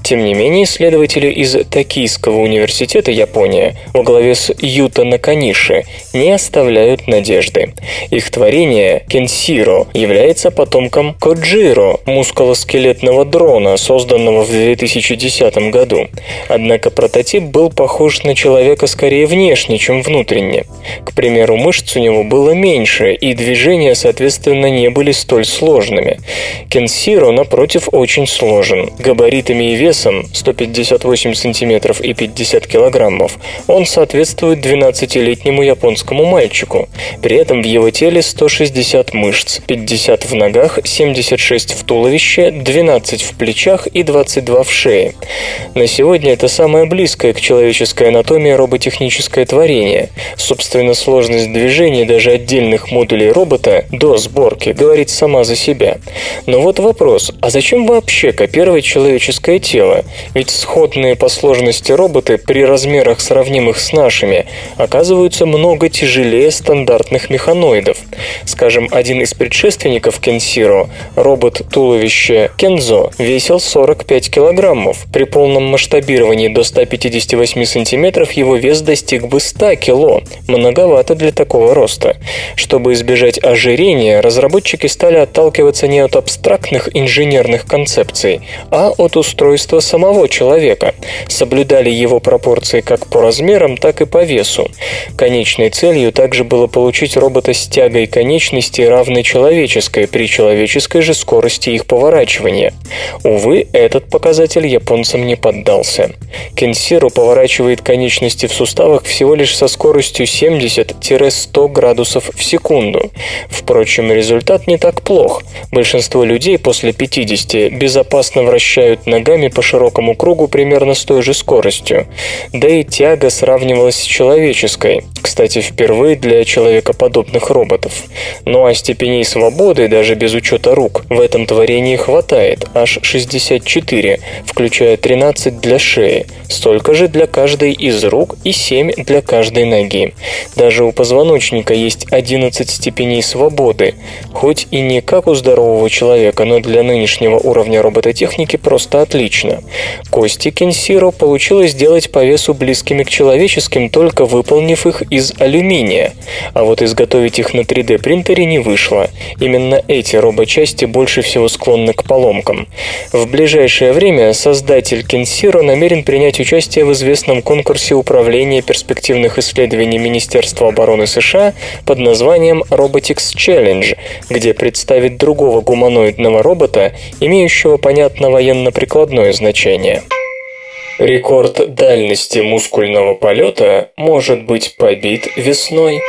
Тем не менее, исследователи из Токийского университета Япония во главе с Юта Наканиши не оставляют надежды. Их творение Кенсиро является потомком Коджиро, мускулоскелетного дрона, созданного в 2010 году. Однако прототип был похож на человека скорее внешне, чем внутренне. К примеру, мышц у него было меньше, и движения, соответственно, не были столь сложными. Кенсиро, напротив, очень сложен. Габаритами и весом 158 см и 50 кг он соответствует 12-летнему японскому мальчику. При этом в его теле 160 мышц, 50 в ногах, 76 в туловище, 12 в плечах и 22 в шее. На сегодня это самое близкое к человеческой анатомии роботехническое творение. Собственно, сложность движений даже отдельных модулей робота до сборки говорит сама за себя. Но вот вопрос, а зачем вообще копировать человеческое тело? Ведь сходные по сложности роботы при размерах сравнимых с нашими оказываются много тяжелее стандартных механоидов. Скажем, один из предшественников Кенсиро, робот-туловище Кензо, весил 45 килограммов. При полном масштабировании до 158 сантиметров его вес достиг бы 100 кило. Многовато для такого роста. Чтобы избежать ожирения, разработчики стали отталкиваться не от абстрактных инженерных концепций, а от устройства самого человека. Соблюдали его пропорции как по размерам, так и по весу. Конечной целью также было получить робота с тягой конечностей, равной человеческой, при человеческой же скорости их поворачивания. Увы, этот показатель японцам не поддался. Кенсиру поворачивает конечности в суставах всего лишь со скоростью 70-100 градусов в секунду. Впрочем, результат не так плох. Большинство людей после 50 безопасно вращают ногами по широкому кругу примерно с той же скоростью. Да и тяга сравнивалась с человеческой. Кстати, впервые для человекоподобных роботов. Ну а степеней свободы, даже без учета рук, в этом творении хватает, аж 64, включая 13 для шеи, столько же для каждой из рук и 7 для каждой ноги. Даже у позвоночника есть 11 степеней свободы, хоть и не как у здорового человека, но для нынешнего уровня робототехники просто отлично. Кости Кенсиро получилось сделать по весу близкими к человеческим, только выполнив их из алюминия, а вот изготовить их на 3D принтере не вышло. Именно эти робочасти больше всего склонны к поломкам. В ближайшее время создатель Кенсиро намерен принять участие в известном конкурсе управления перспективных исследований Министерства обороны США под названием Robotics Challenge, где представит другого гуманоидного робота, имеющего, понятно, военно-прикладное значение. Рекорд дальности мускульного полета может быть побит весной.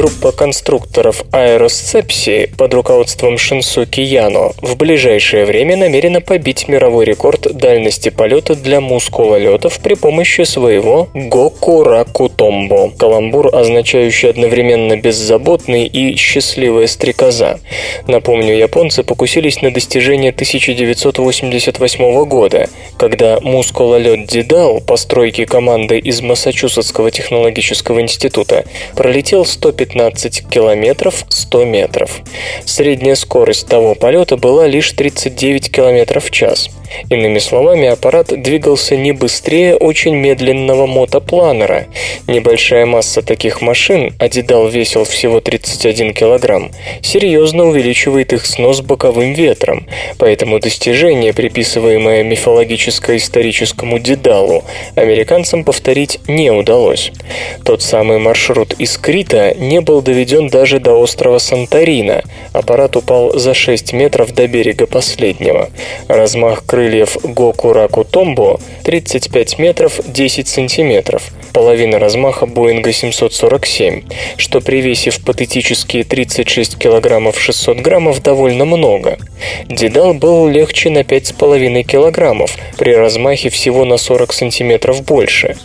Группа конструкторов Аэросцепси под руководством Шинсуки Яно в ближайшее время намерена побить мировой рекорд дальности полета для мускулолетов при помощи своего Гокуракутомбо. Каламбур, означающий одновременно беззаботный и счастливая стрекоза. Напомню, японцы покусились на достижение 1988 года, когда мускулолет Дидал постройки команды из Массачусетского технологического института пролетел 115 15 километров 100 метров. Средняя скорость того полета была лишь 39 километров в час. Иными словами, аппарат двигался не быстрее очень медленного мотопланера. Небольшая масса таких машин, а Дедал весил всего 31 килограмм, серьезно увеличивает их снос боковым ветром. Поэтому достижение, приписываемое мифологическо-историческому Дедалу, американцам повторить не удалось. Тот самый маршрут из Крита не был доведен даже до острова Санторина. Аппарат упал за 6 метров до берега последнего. Размах крыльев Гокураку Томбо 35 метров 10 сантиметров половина размаха Боинга 747, что при весе в патетические 36 килограммов 600 граммов довольно много. Дедал был легче на 5,5 килограммов, при размахе всего на 40 сантиметров больше.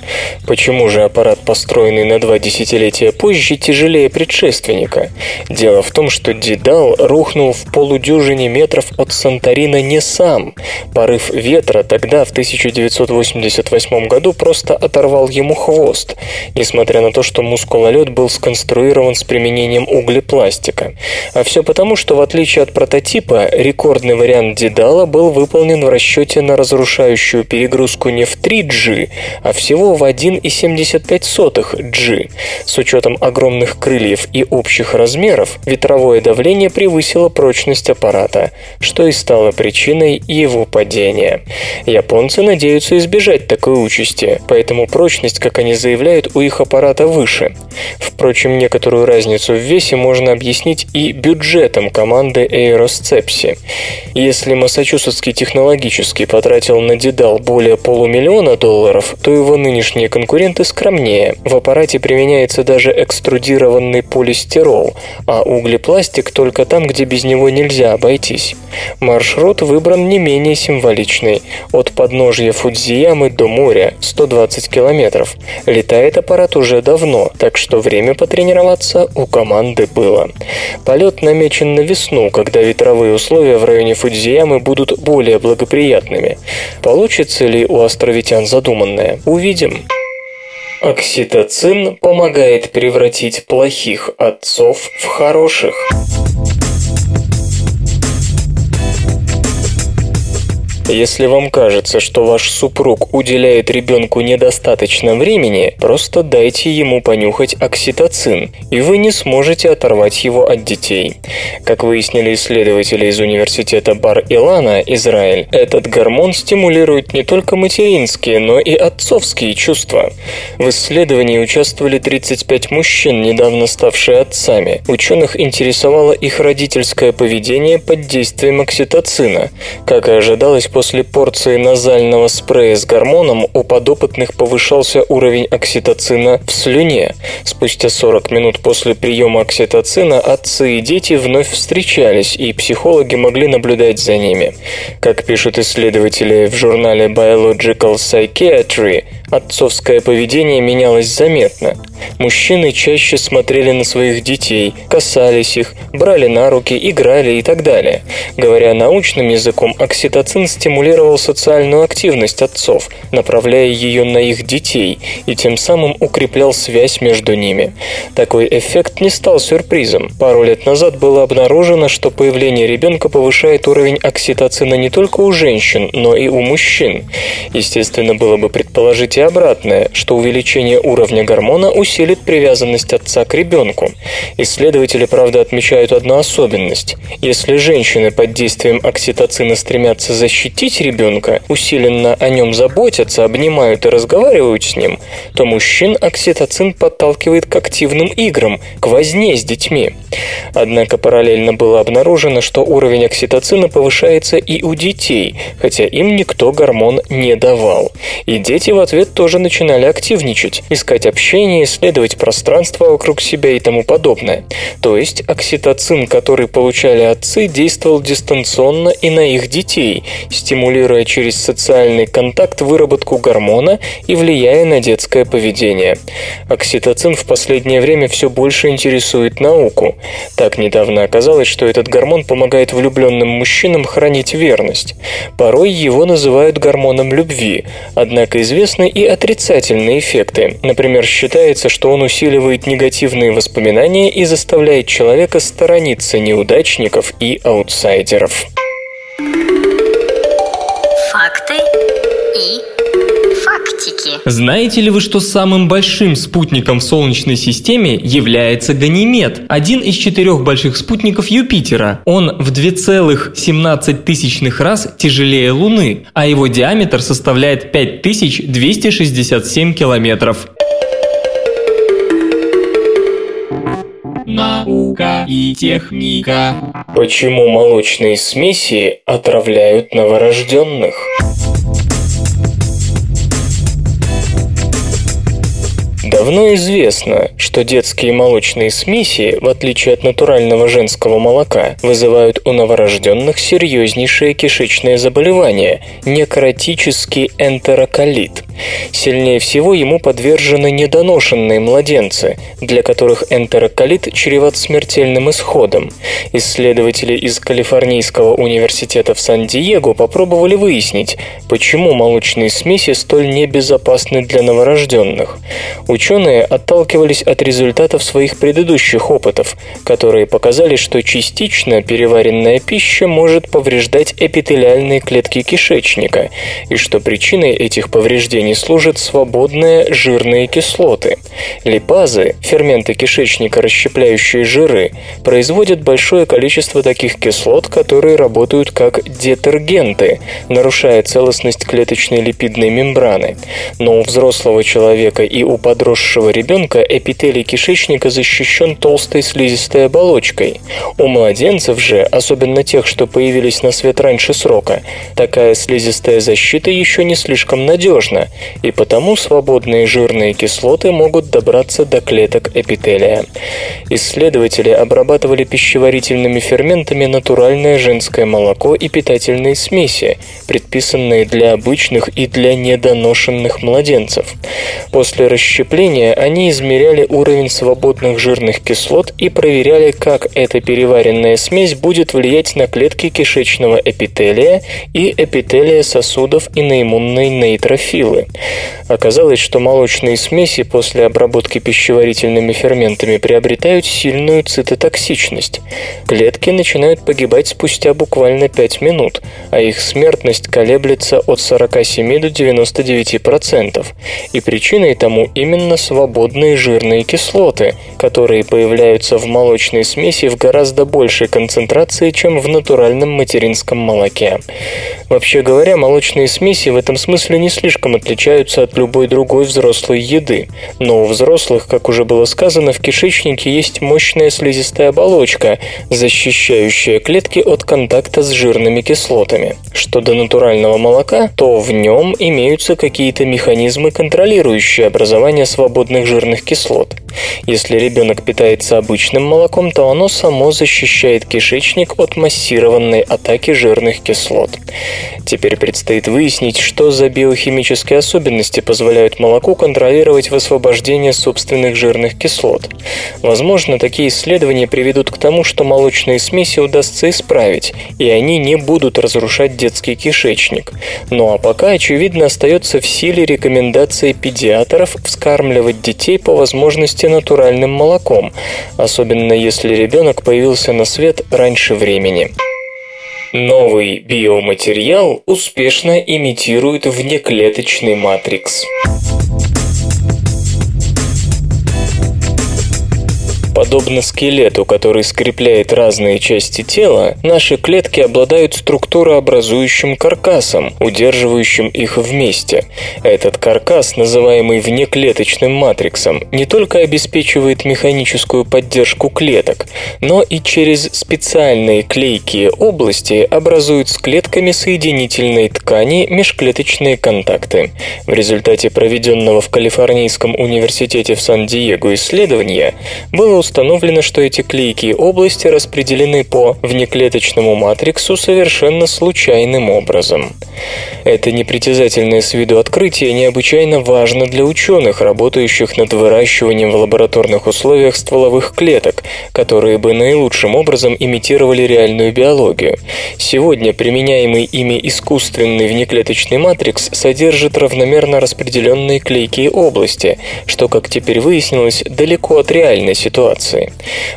Почему же аппарат, построенный на два десятилетия позже, тяжелее предшественника? Дело в том, что Дедал рухнул в полудюжине метров от Санторина не сам. Порыв ветра тогда, в 1988 году, просто оторвал ему хвост, несмотря на то, что мускулолет был сконструирован с применением углепластика. А все потому, что в отличие от прототипа, рекордный вариант Дедала был выполнен в расчете на разрушающую перегрузку не в 3G, а всего в 1,75 G. С учетом огромных крыльев и общих размеров, ветровое давление превысило прочность аппарата, что и стало причиной его падения. Японцы надеются избежать такой участи, поэтому прочность, как они заявляют, у их аппарата выше. Впрочем, некоторую разницу в весе можно объяснить и бюджетом команды Aeroscepsi. Если Массачусетский технологический потратил на Дедал более полумиллиона долларов, то его нынешние конкуренты скромнее. В аппарате применяется даже экструдированный полистирол, а углепластик только там, где без него нельзя обойтись. Маршрут выбран не менее символичный. От подножья Фудзиямы до моря 120 километров. Летает аппарат уже давно, так что время потренироваться у команды было. Полет намечен на весну, когда ветровые условия в районе Фудзиямы будут более благоприятными. Получится ли у островитян задуманное? Увидим. Окситоцин помогает превратить плохих отцов в хороших. Если вам кажется, что ваш супруг уделяет ребенку недостаточно времени, просто дайте ему понюхать окситоцин, и вы не сможете оторвать его от детей. Как выяснили исследователи из университета Бар-Илана, Израиль, этот гормон стимулирует не только материнские, но и отцовские чувства. В исследовании участвовали 35 мужчин, недавно ставшие отцами. Ученых интересовало их родительское поведение под действием окситоцина. Как и ожидалось, после порции назального спрея с гормоном у подопытных повышался уровень окситоцина в слюне. Спустя 40 минут после приема окситоцина отцы и дети вновь встречались, и психологи могли наблюдать за ними. Как пишут исследователи в журнале Biological Psychiatry, отцовское поведение менялось заметно. Мужчины чаще смотрели на своих детей, касались их, брали на руки, играли и так далее. Говоря научным языком, окситоцин стимулировал социальную активность отцов, направляя ее на их детей, и тем самым укреплял связь между ними. Такой эффект не стал сюрпризом. Пару лет назад было обнаружено, что появление ребенка повышает уровень окситоцина не только у женщин, но и у мужчин. Естественно, было бы предположить и обратное, что увеличение уровня гормона усилит привязанность отца к ребенку. Исследователи, правда, отмечают одну особенность. Если женщины под действием окситоцина стремятся защитить ребенка, усиленно о нем заботятся, обнимают и разговаривают с ним, то мужчин окситоцин подталкивает к активным играм, к возне с детьми. Однако параллельно было обнаружено, что уровень окситоцина повышается и у детей, хотя им никто гормон не давал. И дети в ответ тоже начинали активничать, искать общение, исследовать пространство вокруг себя и тому подобное. То есть окситоцин, который получали отцы, действовал дистанционно и на их детей, стимулируя через социальный контакт выработку гормона и влияя на детское поведение. Окситоцин в последнее время все больше интересует науку. Так недавно оказалось, что этот гормон помогает влюбленным мужчинам хранить верность. Порой его называют гормоном любви, однако известны и отрицательные эффекты. Например, считается, что он усиливает негативные воспоминания и заставляет человека сторониться неудачников и аутсайдеров. Факты и фактики. Знаете ли вы, что самым большим спутником в Солнечной системе является Ганимед, один из четырех больших спутников Юпитера? Он в 2,17 раз тяжелее Луны, а его диаметр составляет 5267 километров. Наука и техника. Почему молочные смеси отравляют новорожденных? Давно известно, что детские молочные смеси, в отличие от натурального женского молока, вызывают у новорожденных серьезнейшее кишечное заболевание – некротический энтероколит. Сильнее всего ему подвержены недоношенные младенцы, для которых энтероколит чреват смертельным исходом. Исследователи из Калифорнийского университета в Сан-Диего попробовали выяснить, почему молочные смеси столь небезопасны для новорожденных. Отталкивались от результатов своих предыдущих опытов, которые показали, что частично переваренная пища может повреждать эпителиальные клетки кишечника, и что причиной этих повреждений служат свободные жирные кислоты. Липазы, ферменты кишечника, расщепляющие жиры, производят большое количество таких кислот, которые работают как детергенты, нарушая целостность клеточной липидной мембраны. Но у взрослого человека и у подросшего ребенка эпителий кишечника защищен толстой слизистой оболочкой. У младенцев же, особенно тех, что появились на свет раньше срока, такая слизистая защита еще не слишком надежна, и потому свободные жирные кислоты могут добраться до клеток эпителия. Исследователи обрабатывали пищеварительными ферментами натуральное женское молоко и питательные смеси, предписанные для обычных и для недоношенных младенцев. После расщепления они измеряли уровень свободных жирных кислот и проверяли, как эта переваренная смесь будет влиять на клетки кишечного эпителия и эпителия сосудов и на иммунные нейтрофилы. Оказалось, что молочные смеси после обработки пищеварительными ферментами приобретают сильную цитотоксичность. Клетки начинают погибать спустя буквально 5 минут, а их смертность колеблется от 47 до 99%. И причиной тому именно свободные жирные кислоты, которые появляются в молочной смеси в гораздо большей концентрации, чем в натуральном материнском молоке. Вообще говоря, молочные смеси в этом смысле не слишком отличаются от любой другой взрослой еды. Но у взрослых, как уже было сказано, в кишечнике есть мощная слизистая оболочка, защищающая клетки от контакта с жирными кислотами. Что до натурального молока, то в нем имеются какие-то механизмы, контролирующие образование свободных жирных кислот. Если ребенок питается обычным молоком, то оно само защищает кишечник от массированной атаки жирных кислот. Теперь предстоит выяснить, что за биохимические особенности позволяют молоку контролировать высвобождение собственных жирных кислот. Возможно, такие исследования приведут к тому, что молочные смеси удастся исправить, и они не будут разрушать детский кишечник. Ну а пока, очевидно, остается в силе рекомендация педиатров вскармливать детей по возможности натуральным молоком, особенно если ребенок появился на свет раньше времени. Новый биоматериал успешно имитирует внеклеточный матрикс. Подобно скелету, который скрепляет разные части тела, наши клетки обладают структурообразующим каркасом, удерживающим их вместе. Этот каркас, называемый внеклеточным матриксом, не только обеспечивает механическую поддержку клеток, но и через специальные клейкие области образует с клетками соединительной ткани межклеточные контакты. В результате проведенного в Калифорнийском университете в Сан-Диего исследования было установлено, что эти клейкие области распределены по внеклеточному матриксу совершенно случайным образом. Это непритязательное с виду открытие необычайно важно для ученых, работающих над выращиванием в лабораторных условиях стволовых клеток, которые бы наилучшим образом имитировали реальную биологию. Сегодня применяемый ими искусственный внеклеточный матрикс содержит равномерно распределенные клейкие области, что, как теперь выяснилось, далеко от реальной ситуации ситуации.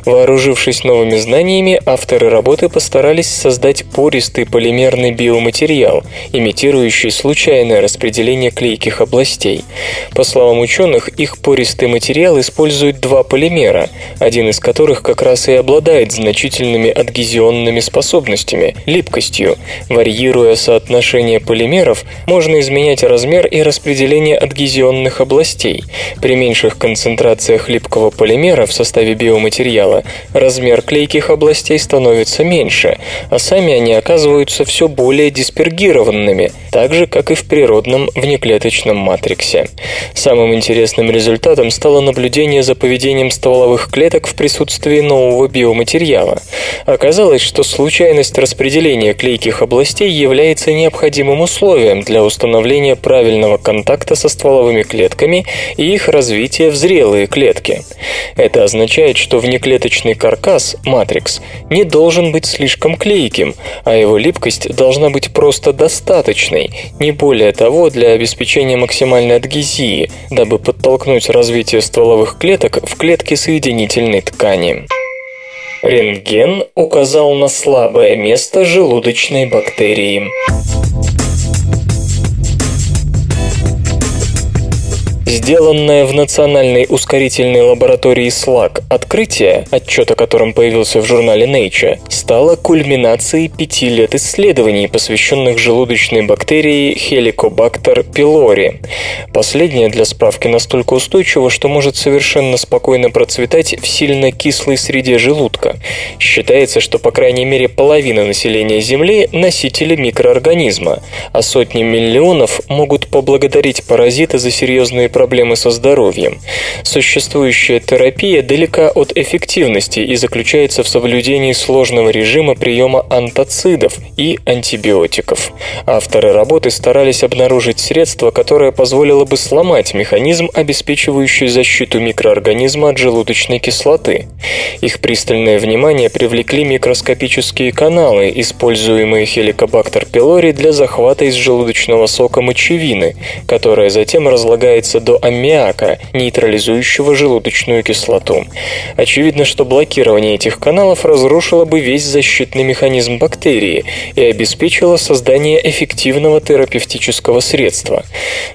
Вооружившись новыми знаниями, авторы работы постарались создать пористый полимерный биоматериал, имитирующий случайное распределение клейких областей. По словам ученых, их пористый материал использует два полимера, один из которых как раз и обладает значительными адгезионными способностями, липкостью. Варьируя соотношение полимеров, можно изменять размер и распределение адгезионных областей. При меньших концентрациях липкого полимера в составе составе биоматериала, размер клейких областей становится меньше, а сами они оказываются все более диспергированными, так же, как и в природном внеклеточном матриксе. Самым интересным результатом стало наблюдение за поведением стволовых клеток в присутствии нового биоматериала. Оказалось, что случайность распределения клейких областей является необходимым условием для установления правильного контакта со стволовыми клетками и их развития в зрелые клетки. Это означает, что внеклеточный каркас, матрикс, не должен быть слишком клейким, а его липкость должна быть просто достаточной, не более того для обеспечения максимальной адгезии, дабы подтолкнуть развитие стволовых клеток в клетки соединительной ткани. Рентген указал на слабое место желудочной бактерии. Сделанное в Национальной ускорительной лаборатории СЛАК открытие, отчет о котором появился в журнале Nature, стало кульминацией пяти лет исследований, посвященных желудочной бактерии Helicobacter pylori. Последняя для справки настолько устойчива, что может совершенно спокойно процветать в сильно кислой среде желудка. Считается, что по крайней мере половина населения Земли – носители микроорганизма, а сотни миллионов могут поблагодарить паразита за серьезные проблемы со здоровьем. Существующая терапия далека от эффективности и заключается в соблюдении сложного режима приема антоцидов и антибиотиков. Авторы работы старались обнаружить средство, которое позволило бы сломать механизм, обеспечивающий защиту микроорганизма от желудочной кислоты. Их пристальное внимание привлекли микроскопические каналы, используемые хеликобактер пилори для захвата из желудочного сока мочевины, которая затем разлагается до аммиака, нейтрализующего желудочную кислоту. Очевидно, что блокирование этих каналов разрушило бы весь защитный механизм бактерии и обеспечило создание эффективного терапевтического средства.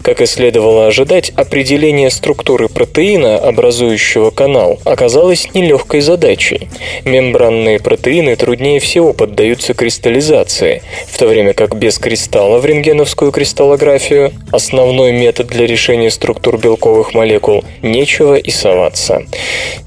Как и следовало ожидать, определение структуры протеина, образующего канал, оказалось нелегкой задачей. Мембранные протеины труднее всего поддаются кристаллизации, в то время как без кристалла в рентгеновскую кристаллографию, основной метод для решения структуры структур белковых молекул, нечего и соваться.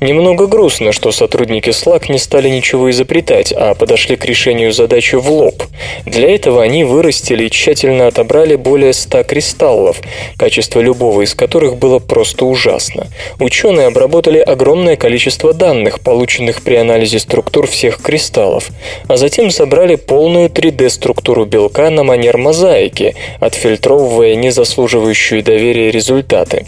Немного грустно, что сотрудники СЛАК не стали ничего изобретать, а подошли к решению задачи в лоб. Для этого они вырастили и тщательно отобрали более 100 кристаллов, качество любого из которых было просто ужасно. Ученые обработали огромное количество данных, полученных при анализе структур всех кристаллов, а затем собрали полную 3D-структуру белка на манер мозаики, отфильтровывая незаслуживающую доверия результаты результаты.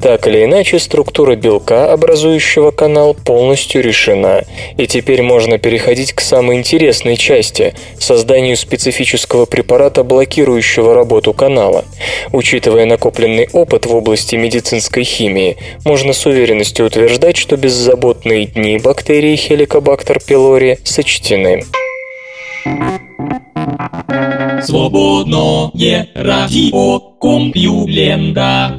Так или иначе, структура белка, образующего канал, полностью решена. И теперь можно переходить к самой интересной части – созданию специфического препарата, блокирующего работу канала. Учитывая накопленный опыт в области медицинской химии, можно с уверенностью утверждать, что беззаботные дни бактерии Helicobacter pylori сочтены. Свободное радио Компьюлента.